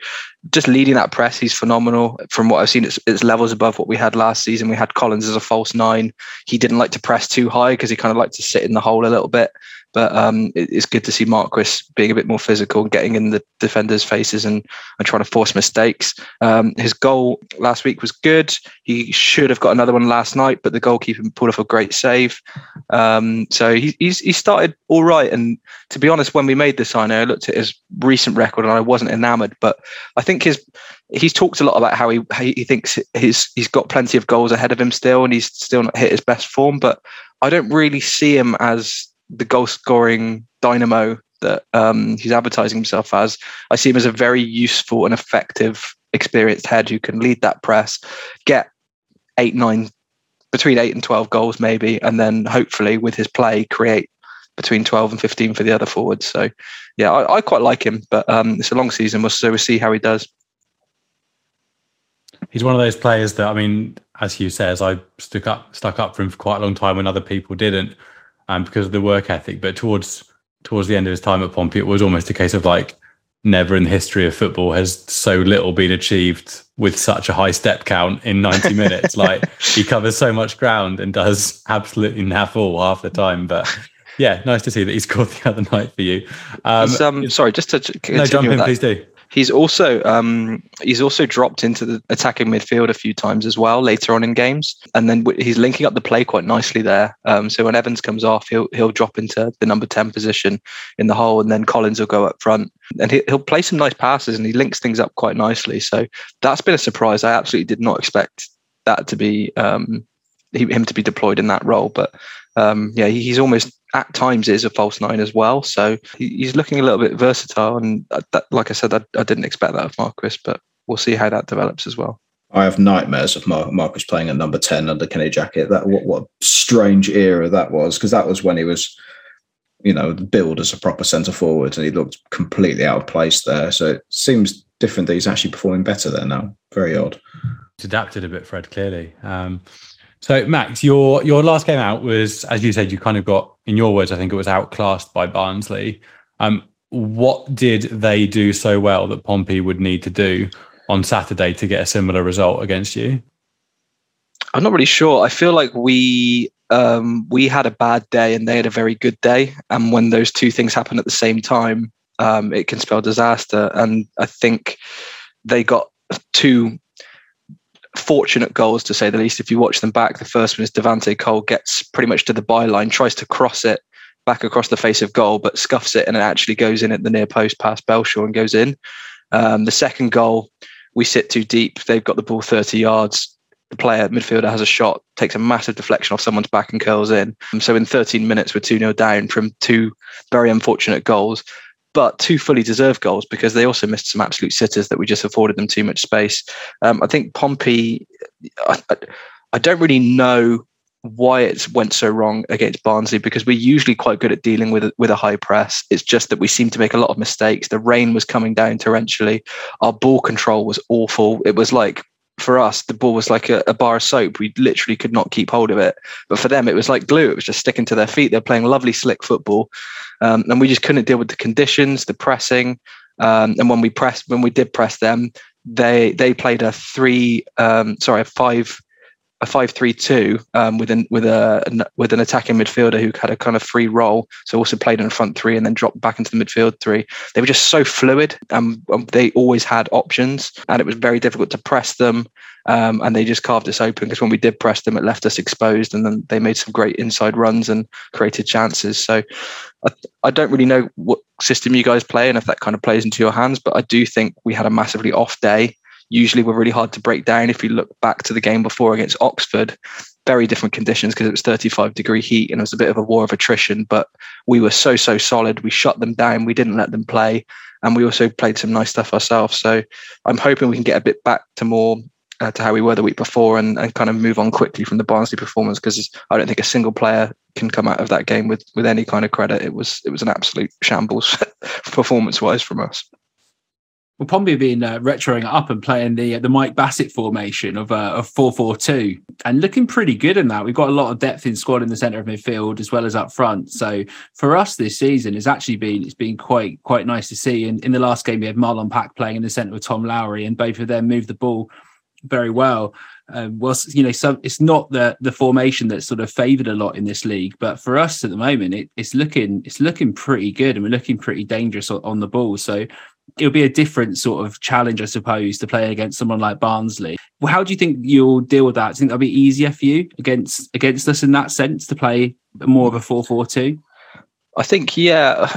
just leading that press, he's phenomenal. From what I've seen, it's, it's levels above what we had last season. We had Collins as a false nine. He didn't like to press too high because he kind of liked to sit in the hole a little bit. But um, it, it's good to see Marquis being a bit more physical and getting in the defenders' faces and, and trying to force mistakes. Um, his goal last week was good. He should have got another one last night, but the goalkeeper pulled off a great save. Um, so he, he's he started all right. And to be honest, when we made the signing, I looked at his recent record and I wasn't enamored. But I think his he's talked a lot about how he how he thinks his he's got plenty of goals ahead of him still, and he's still not hit his best form. But I don't really see him as the goal scoring dynamo that um, he's advertising himself as. I see him as a very useful and effective, experienced head who can lead that press, get eight, nine, between eight and 12 goals, maybe, and then hopefully with his play, create between 12 and 15 for the other forwards. So, yeah, I, I quite like him, but um, it's a long season, so we'll see how he does. He's one of those players that, I mean, as Hugh says, I stuck up stuck up for him for quite a long time when other people didn't, um, because of the work ethic. But towards towards the end of his time at Pompey, it was almost a case of like, never in the history of football has so little been achieved with such a high step count in 90 minutes. like he covers so much ground and does absolutely naff all half the time. But yeah, nice to see that he scored the other night for you. Um, um, sorry, just to no, jump in, that. please do. He's also um, he's also dropped into the attacking midfield a few times as well later on in games, and then he's linking up the play quite nicely there. Um, so when Evans comes off, he'll he'll drop into the number ten position in the hole, and then Collins will go up front, and he, will play some nice passes, and he links things up quite nicely. So that's been a surprise. I absolutely did not expect that to be um, him to be deployed in that role, but um, yeah, he's almost at times is a false nine as well. So he's looking a little bit versatile. And that, like I said, I, I, didn't expect that of Marquis, but we'll see how that develops as well. I have nightmares of Mar- Marquis playing at number 10 under Kenny Jackett. That what, what strange era that was, because that was when he was, you know, billed as a proper centre forward and he looked completely out of place there. So it seems different that he's actually performing better there now. Very odd. It's adapted a bit, Fred, clearly. Um, so, Max, your your last game out was, as you said, you kind of got, in your words, I think it was outclassed by Barnsley. Um, what did they do so well that Pompey would need to do on Saturday to get a similar result against you? I'm not really sure. I feel like we um, we had a bad day and they had a very good day, and when those two things happen at the same time, um, it can spell disaster. And I think they got two fortunate goals to say the least. If you watch them back, the first one is Devante Cole gets pretty much to the byline, tries to cross it back across the face of goal, but scuffs it and it actually goes in at the near post past Belshaw and goes in. Um, the second goal, we sit too deep. They've got the ball 30 yards. The player, midfielder, has a shot, takes a massive deflection off someone's back and curls in. So in 13 minutes, we're 2 0 down from two very unfortunate goals but two fully deserved goals because they also missed some absolute sitters that we just afforded them too much space. Um, I think Pompey, I, I, don't really know why it went so wrong against Barnsley because we're usually quite good at dealing with with a high press. It's just that we seem to make a lot of mistakes. The rain was coming down torrentially. Our ball control was awful. It was like for us, the ball was like a, a, bar of soap. We literally could not keep hold of it. But for them, it was like glue. It was just sticking to their feet. They're playing lovely, slick football, um, and we just couldn't deal with the conditions, the pressing. Um, and when we pressed, when we did press them, they they played a three, um, sorry, a five a five-three-two um, with an with a with an attacking midfielder who had a kind of free role, so also played in front three and then dropped back into the midfield three. They were just so fluid, and um, they always had options, and it was very difficult to press them. Um, and they just carved us open because when we did press them, it left us exposed, and then they made some great inside runs and created chances. So I, I don't really know what system you guys play and if that kind of plays into your hands, but I do think we had a massively off day usually were really hard to break down. If you look back to the game before against Oxford, very different conditions because it was 35 degree heat and it was a bit of a war of attrition. But we were so, so solid. We shut them down. We didn't let them play. And we also played some nice stuff ourselves. So I'm hoping we can get a bit back to more uh, to how we were the week before and, and kind of move on quickly from the Barnsley performance because I don't think a single player can come out of that game with with any kind of credit. It was it was an absolute shambles performance wise from us. Well, have been uh, retroing up and playing the the Mike Bassett formation of uh, of four four two, and looking pretty good in that. We've got a lot of depth in squad in the centre of midfield as well as up front. So for us this season, it's actually been it's been quite quite nice to see. And in the last game, we had Marlon Pack playing in the centre with Tom Lowery, and both of them moved the ball very well. Um, whilst you know, so it's not the the formation that's sort of favoured a lot in this league, but for us at the moment, it, it's looking it's looking pretty good, and we're looking pretty dangerous on, on the ball. So it'll be a different sort of challenge, I suppose, to play against someone like Barnsley. Well, how do you think you'll deal with that? Do you think that'll be easier for you against against us in that sense to play more of a four four two? I think, yeah.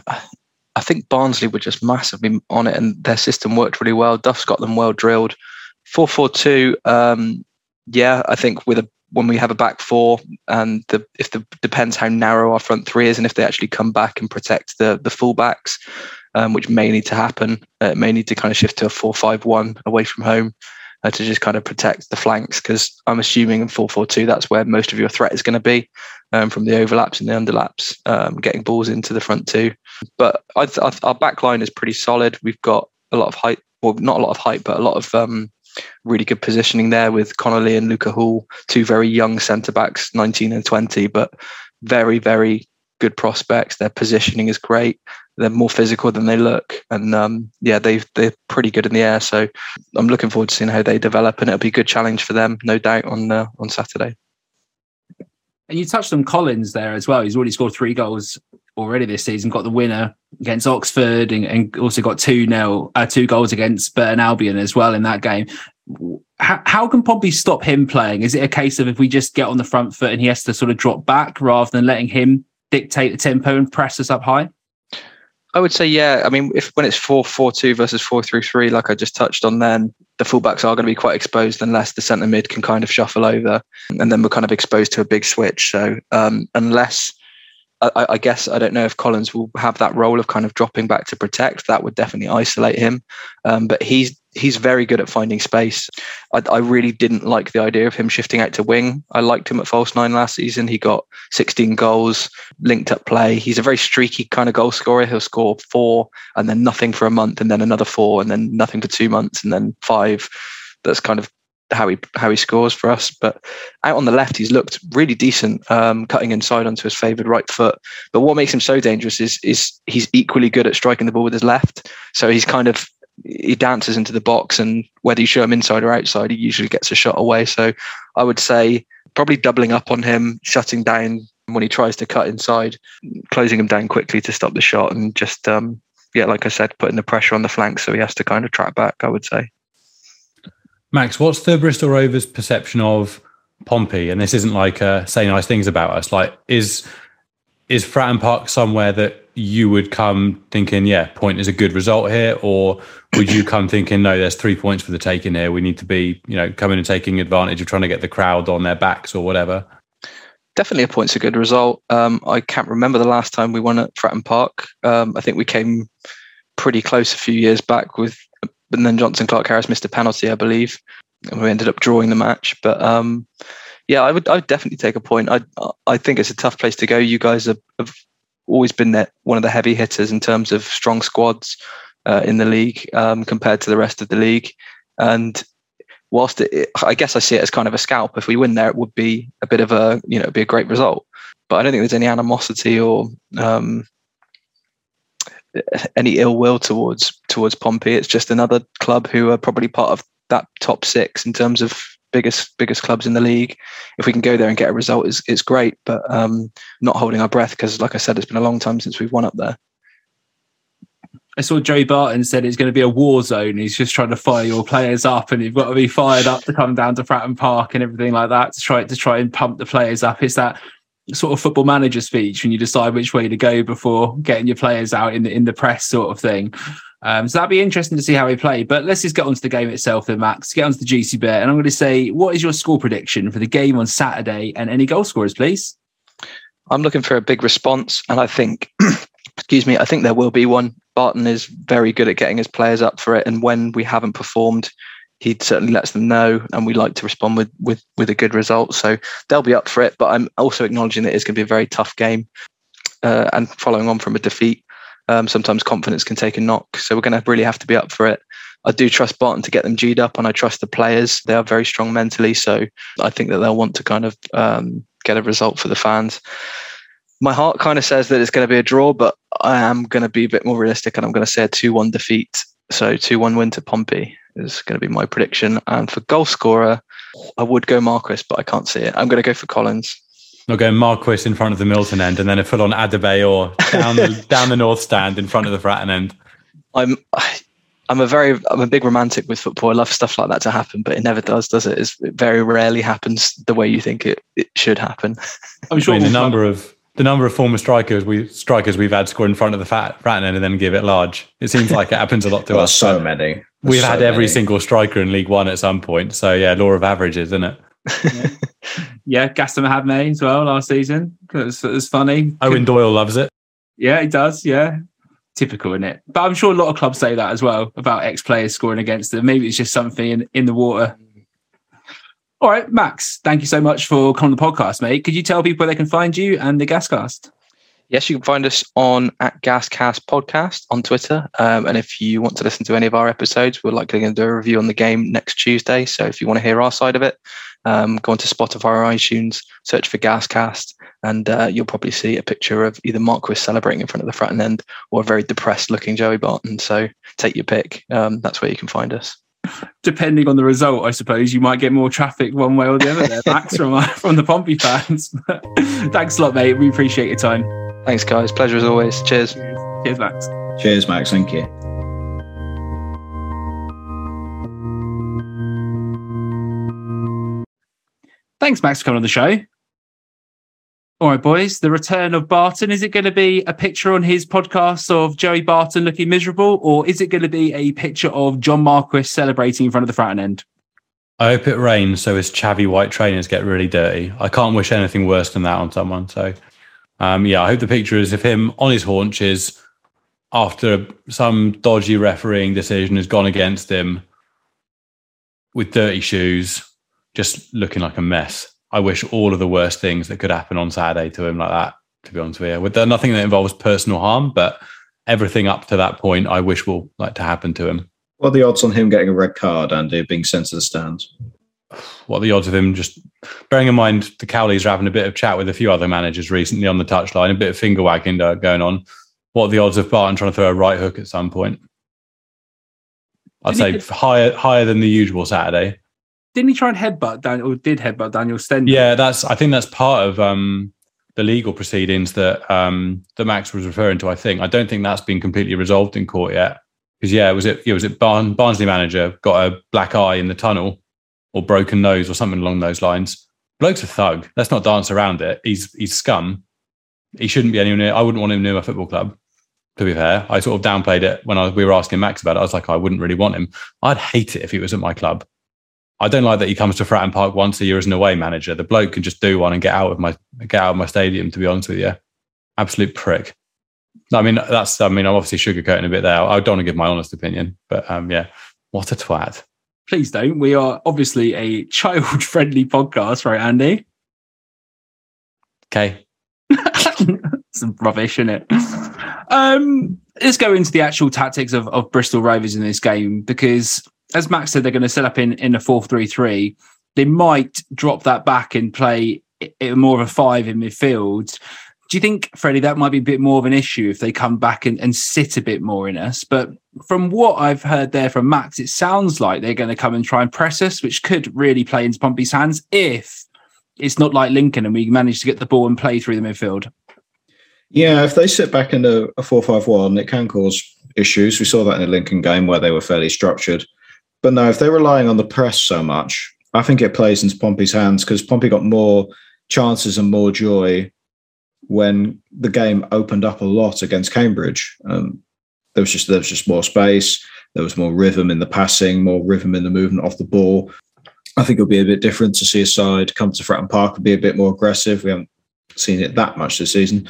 I think Barnsley were just massively on it, and their system worked really well. Duff's got them well drilled. Four four two. Um, yeah, I think with a when we have a back four, and the if the depends how narrow our front three is, and if they actually come back and protect the the fullbacks, um, which may need to happen. Uh, may need to kind of shift to a four five one away from home uh, to just kind of protect the flanks because I'm assuming in 4-4-2 that's where most of your threat is going to be um, from the overlaps and the underlaps, um, getting balls into the front two. But I I, our back line is pretty solid. We've got a lot of height, well, not a lot of height, but a lot of um, really good positioning there with Connolly and Luca Hoole, two very young centre backs, 19 and 20, but very, very good prospects. Their positioning is great. They're more physical than they look, and um, yeah, they they're pretty good in the air. So I'm looking forward to seeing how they develop, and it'll be a good challenge for them, no doubt, on uh, on Saturday. And you touched on Collins there as well. He's already scored three goals already this season. Got the winner against Oxford, and, and also got two nil, uh, two goals against Burton Albion as well in that game. How, how can Pompey stop him playing? Is it a case of if we just get on the front foot and he has to sort of drop back rather than letting him dictate the tempo and press us up high? I would say, yeah. I mean, if when it's four four two versus four three three, like I just touched on, then the fullbacks are going to be quite exposed unless the centre mid can kind of shuffle over, and then we're kind of exposed to a big switch. So um, unless I, I, guess I don't know if Collins will have that role of kind of dropping back to protect. That would definitely isolate him. Um, but he's he's very good at finding space. I, I, really didn't like the idea of him shifting out to wing. I liked him at false nine last season. He got 16 goals, linked up play. He's a very streaky kind of goal scorer. He'll score four and then nothing for a month, and then another four, and then nothing for two months, and then five. That's kind of how he how he scores for us. But out on the left, he's looked really decent, um, cutting inside onto his favoured right foot. But what makes him so dangerous is is he's equally good at striking the ball with his left. So he's kind of he dances into the box, and whether you show him inside or outside, he usually gets a shot away. So I would say probably doubling up on him, shutting down when he tries to cut inside, closing him down quickly to stop the shot, and just um, yeah, like I said, putting the pressure on the flanks so he has to kind of track back. I would say. Max, what's the Bristol Rovers perception of Pompey? And this isn't like uh, say nice things about us. Like, is is Fratton Park somewhere that you would come thinking, yeah, point is a good result here, or would you come thinking, no, there's three points for the taking here. We need to be, you know, coming and taking advantage of trying to get the crowd on their backs or whatever. Definitely a point's a good result. Um, I can't remember the last time we won at Fratton Park. Um, I think we came pretty close a few years back with and then Jonson Clarke-Harris missed a penalty, I believe, and we ended up drawing the match. But um, yeah, I would I would definitely take a point. I I think it's a tough place to go. You guys have, have always been that one of the heavy hitters in terms of strong squads uh, in the league um, compared to the rest of the league. And whilst it, I guess I see it as kind of a scalp. If we win there, it would be a bit of a you know it'd be a great result. But I don't think there's any animosity or um, any ill will towards towards Pompey. It's just another club who are probably part of that top six in terms of biggest biggest clubs in the league. If we can go there and get a result, is it's great. But um, not holding our breath because, like I said, it's been a long time since we've won up there. I saw Joey Barton said it's going to be a war zone. He's just trying to fire your players up, and you've got to be fired up to come down to Fratton Park and everything like that to try to try and pump the players up. It's that sort of football manager speech when you decide which way to go before getting your players out in the in the press sort of thing. Um, so that'd be interesting to see how he play. But let's just get on to the game itself then, Max. Get on to the juicy bit. And I'm going to say, what is your score prediction for the game on Saturday and any goal scorers, please? I'm looking for a big response. And I think, excuse me, I think there will be one. Barton is very good at getting his players up for it. And when we haven't performed, he certainly lets them know, and we like to respond with with with a good result. So they'll be up for it. But I'm also acknowledging that it's going to be a very tough game, uh, and following on from a defeat, um, sometimes confidence can take a knock. So we're going to really have to be up for it. I do trust Barton to get them G'd up, and I trust the players. They are very strong mentally, so I think that they'll want to kind of um, get a result for the fans. My heart kind of says that it's going to be a draw, but I am going to be a bit more realistic, and I'm going to say a two-one defeat. So two-one win to Pompey is going to be my prediction. And for goal scorer, I would go Marcus, but I can't see it. I'm going to go for Collins. I'll go Marquis in front of the Milton end, and then a full on Adebayor down the down the north stand in front of the Fratton end. I'm I'm a very I'm a big romantic with football. I love stuff like that to happen, but it never does, does it? It's, it very rarely happens the way you think it, it should happen. I'm sure I mean, the number of the number of former strikers we strikers we've had score in front of the fat frat end and then give it large. It seems like it happens a lot to Well, us. so many. There's We've so had every many. single striker in League One at some point. So yeah, law of averages, isn't it? Yeah, Gassan Ahadme as well last season. It's, it's funny. Owen Doyle loves it. Yeah, he does. Yeah. Typical, isn't it? But I'm sure a lot of clubs say that as well about ex players scoring against them. Maybe it's just something in, in the water. All right, Max, thank you so much for coming on the podcast, mate. Could you tell people where they can find you and the Gascast? Yes, you can find us on at Gascast Podcast on Twitter. Um, and if you want to listen to any of our episodes, we're likely going to do a review on the game next Tuesday. So if you want to hear our side of it, um, go onto Spotify or iTunes, search for Gascast, and uh, you'll probably see a picture of either Marquis celebrating in front of the front end or a very depressed looking Joey Barton. So take your pick. Um, that's where you can find us. Depending on the result, I suppose you might get more traffic one way or the other there, Max, from, from the Pompey fans. Thanks a lot, mate. We appreciate your time. Thanks, guys. Pleasure as always. Cheers. Cheers, Max. Cheers, Max. Thank you. Thanks, Max, for coming on the show. All right, boys. The return of Barton. Is it going to be a picture on his podcast of Joey Barton looking miserable, or is it going to be a picture of John Marquis celebrating in front of the Fratton end? I hope it rains so his chavvy white trainers get really dirty. I can't wish anything worse than that on someone. So, um, yeah, I hope the picture is of him on his haunches after some dodgy refereeing decision has gone against him with dirty shoes, just looking like a mess. I wish all of the worst things that could happen on Saturday to him like that, to be honest with you. With the, nothing that involves personal harm, but everything up to that point, I wish will like to happen to him. What are the odds on him getting a red card and being sent to the stands? what are the odds of him just bearing in mind the Cowleys are having a bit of chat with a few other managers recently on the touchline, a bit of finger wagging uh, going on. What are the odds of Barton trying to throw a right hook at some point? I'd say higher higher than the usual Saturday. Didn't he try and headbutt Daniel, or did headbutt Daniel Stendel? Yeah, that's I think that's part of um, the legal proceedings that um, that Max was referring to. I think I don't think that's been completely resolved in court yet. Because yeah, was it? Yeah, was it Barn, Barnsley manager got a black eye in the tunnel or broken nose or something along those lines? Bloke's a thug. Let's not dance around it. He's he's scum. He shouldn't be anywhere near. I wouldn't want him near my football club. To be fair, I sort of downplayed it when I, we were asking Max about it. I was like, I wouldn't really want him. I'd hate it if he was at my club. I don't like that he comes to Fratton Park once a year as an away manager. The bloke can just do one and get out of my get out of my stadium. To be honest with you, absolute prick. I mean, that's. I mean, I'm obviously sugarcoating a bit there. I don't want to give my honest opinion, but um, yeah, what a twat. Please don't. We are obviously a child friendly podcast, right, Andy? Okay, Some rubbish, isn't it? Um, let's go into the actual tactics of, of Bristol Rovers in this game because, as Max said, they're going to set up in, in a 4 3 3. They might drop that back and play i- i- more of a five in midfield. Do you think, Freddie, that might be a bit more of an issue if they come back and, and sit a bit more in us? But from what I've heard there from Max, it sounds like they're going to come and try and press us, which could really play into Pompey's hands if it's not like Lincoln and we manage to get the ball and play through the midfield. Yeah, if they sit back in a, a 4 5 1, it can cause issues. We saw that in the Lincoln game where they were fairly structured. But no, if they're relying on the press so much, I think it plays into Pompey's hands because Pompey got more chances and more joy when the game opened up a lot against Cambridge. Um, there was just there was just more space. There was more rhythm in the passing, more rhythm in the movement off the ball. I think it'll be a bit different to see a side come to Fratton Park and be a bit more aggressive. We haven't seen it that much this season,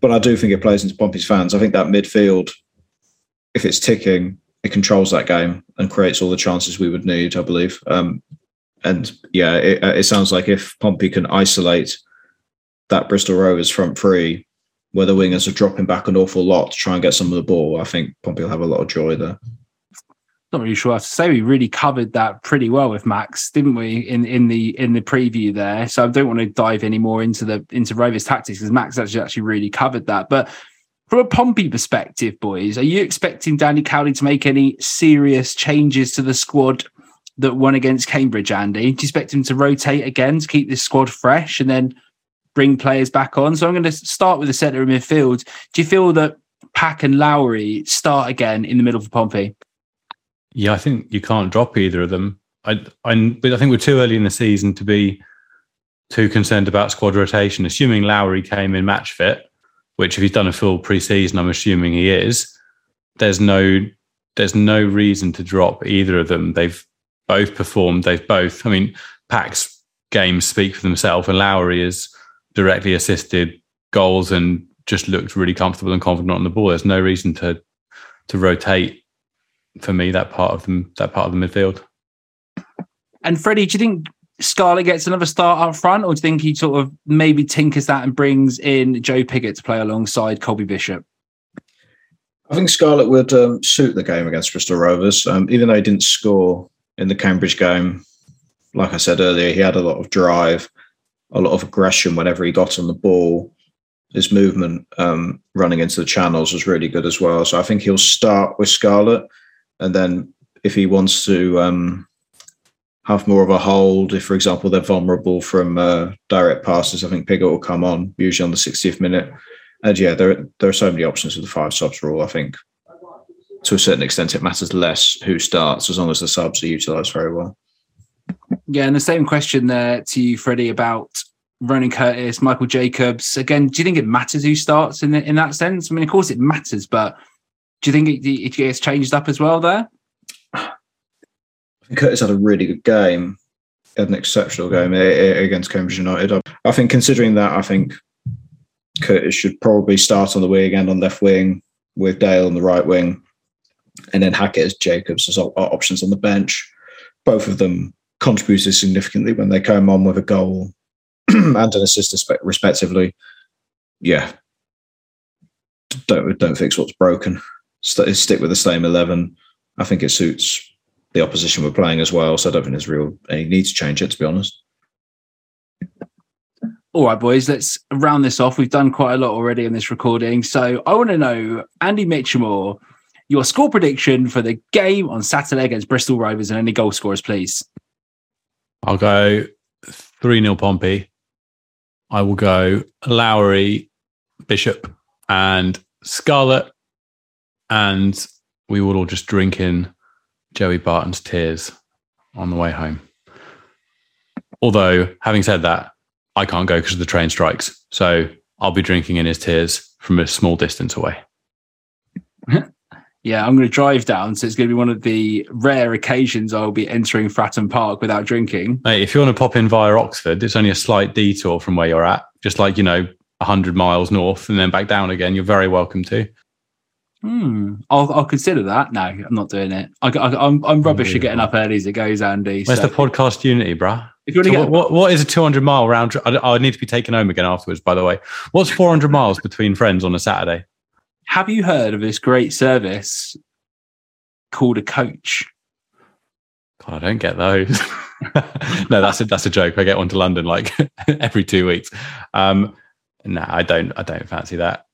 but I do think it plays into Pompey's fans. I think that midfield, if it's ticking, it controls that game and creates all the chances we would need. I believe. Um, and yeah, it, it sounds like if Pompey can isolate that Bristol Rovers front three, where the wingers are dropping back an awful lot to try and get some of the ball, I think Pompey will have a lot of joy there. not really sure. I have to say we really covered that pretty well with Max, didn't we? In in the in the preview there. So I don't want to dive any more into the into Rovers tactics because Max actually actually really covered that. But from a Pompey perspective, boys, are you expecting Danny Cowley to make any serious changes to the squad that won against Cambridge, Andy? Do you expect him to rotate again to keep this squad fresh and then bring players back on? So I'm going to start with the centre of midfield. Do you feel that Pack and Lowery start again in the middle for Pompey? Yeah, I think you can't drop either of them. I, I, but I think we're too early in the season to be too concerned about squad rotation. Assuming Lowery came in match fit, which if he's done a full preseason, I'm assuming he is. There's no there's no reason to drop either of them. They've both performed. They've both. I mean, Pack's games speak for themselves, and Lowery has directly assisted goals and just looked really comfortable and confident on the ball. There's no reason to to rotate for me that part of them that part of the midfield. And Freddie, do you think Scarlett gets another start up front, or do you think he sort of maybe tinkers that and brings in Joe Pigott to play alongside Colby Bishop? I think Scarlett would um, suit the game against Bristol Rovers. Um, even though he didn't score in the Cambridge game, like I said earlier, he had a lot of drive, a lot of aggression whenever he got on the ball. His movement um, running into the channels was really good as well. So I think he'll start with Scarlett, and then if he wants to um, have more of a hold, if for example they're vulnerable from uh, direct passes, I think Pigott will come on usually on the 60th minute. And yeah, there there are so many options with the five subs rule. I think to a certain extent it matters less who starts as long as the subs are utilised very well. Yeah, and the same question there to you, Freddie, about Ronan Curtis, Michael Jacobs. Again, do you think it matters who starts in in that sense? I mean, of course it matters, but do you think it, it gets changed up as well there? Curtis had a really good game, had an exceptional game eh, eh, against Cambridge United. I think considering that, I think Curtis should probably start on the wing and on left wing with Dale on the right wing, and then Hackett as Jacobs as uh, options on the bench. Both of them contributed significantly when they came on with a goal and an assist respectively. Yeah, don't don't fix what's broken. Stick with the same eleven. I think it suits the opposition we're playing as well. So I don't think there's real any need to change it, to be honest. All right, boys, let's round this off. We've done quite a lot already in this recording. So I want to know, Andy Mitchamore, your score prediction for the game on Saturday against Bristol Rovers and any goal scorers, please. I'll go 3 0 Pompey. I will go Lowery, Bishop, and Scarlett. And we will all just drink in Joey Barton's tears on the way home. Although, having said that, I can't go because of the train strikes. So I'll be drinking in his tears from a small distance away. yeah, I'm going to drive down. So it's going to be one of the rare occasions I'll be entering Fratton Park without drinking. Hey, if you want to pop in via Oxford, it's only a slight detour from where you're at, just like, you know, 100 miles north and then back down again. You're very welcome to. Hmm. I'll, I'll consider that. No, I'm not doing it. I, am I'm, I'm rubbish at getting up early as it goes, Andy. Where's so. the podcast unity, bruh? If you want to So get, what, what, what is a 200 mile round trip? I, I need to be taken home again afterwards, by the way. What's 400 miles between friends on a Saturday? have you heard of this great service called a coach? God, I don't get those. no, that's a, that's a joke. I get one to London like every two weeks. Um, no, I don't. I don't fancy that.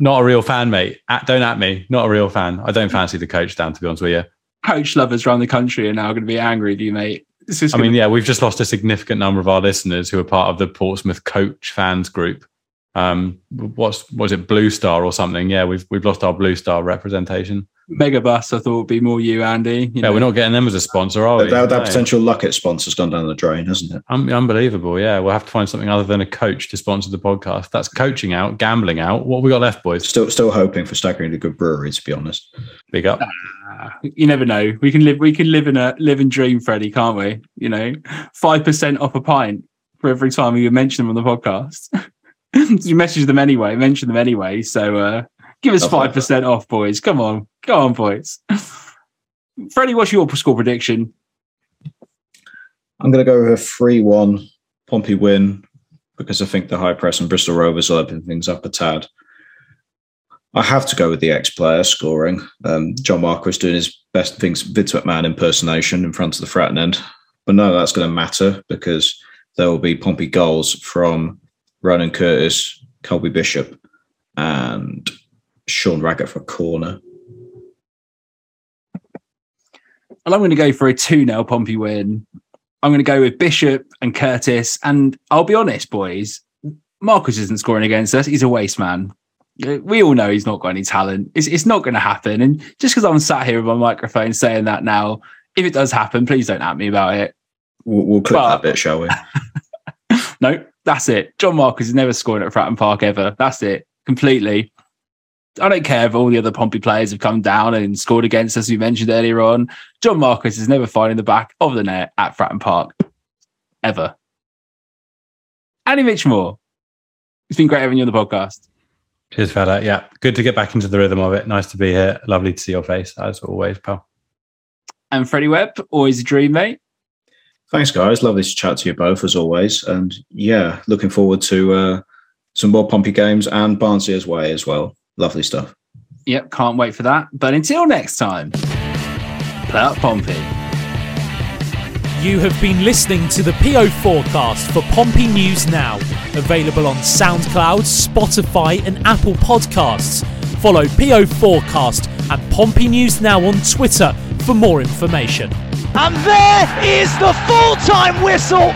Not a real fan, mate. At, don't at me. Not a real fan. I don't fancy the coach down. To be honest with you. Coach lovers around the country are now going to be angry with you, mate. I mean, yeah, we've just lost a significant number of our listeners who are part of the Portsmouth coach fans group. Um, what's was it Blue Star or something? Yeah, we've we've lost our Blue Star representation. Megabus, I thought would be more you, Andy. You Yeah, know. we're not getting them as a sponsor, are we? That, that No. potential Luckett sponsor's gone down the drain, hasn't it? Un- unbelievable. Yeah, we'll have to find something other than a coach to sponsor the podcast. That's coaching out, gambling out. What have we got left, boys? Still, still hoping for staggering a good brewery, to be honest. Big up. You never know. We can live. We can live in a live and dream, Freddie, can't we? You know, five percent off a pint for every time we mention them on the podcast. you message them anyway. Mention them anyway. So uh, give us five percent off, boys. Come on, come on, boys. Freddie, what's your score prediction? I'm going to go with a 3 1 Pompey win because I think the high press and Bristol Rovers will open things up a tad. I have to go with the ex player scoring. Um, John Marquis doing his best things, Vince McMahon impersonation in front of the Fratton end. But no, that's going to matter because there will be Pompey goals from Ronan Curtis, Colby Bishop, and Sean Raggett for a corner. Well, I'm going to go for a 2 0 Pompey win. I'm going to go with Bishop and Curtis. And I'll be honest, boys, Marcus isn't scoring against us. He's a waste man. We all know he's not got any talent. It's, it's not going to happen. And just because I'm sat here with my microphone saying that now, if it does happen, please don't at me about it. We'll, we'll clip But- that bit, shall we? No, that's it. John Marcus is never scoring at Fratton Park ever. That's it. Completely. I don't care if all the other Pompey players have come down and scored against us, we mentioned earlier on. John Marcus is never finding the back of the net at Fratton Park. Ever. Annie Mitchmore. It's been great having you on the podcast. Cheers, fella. Yeah, good to get back into the rhythm of it. Nice to be here. Lovely to see your face, as always, pal. And Freddie Webb, always a dream, mate. Thanks, guys. Lovely to chat to you both, as always. And yeah, looking forward to uh, some more Pompey games and Barnsley's way as well. Lovely stuff. Yep, can't wait for that. But until next time, play up Pompey. You have been listening to the PO4 Podcast for Pompey News Now, available on SoundCloud, Spotify, and Apple Podcasts. Follow PO4 Podcast and Pompey News Now on Twitter for more information. And there is the full time whistle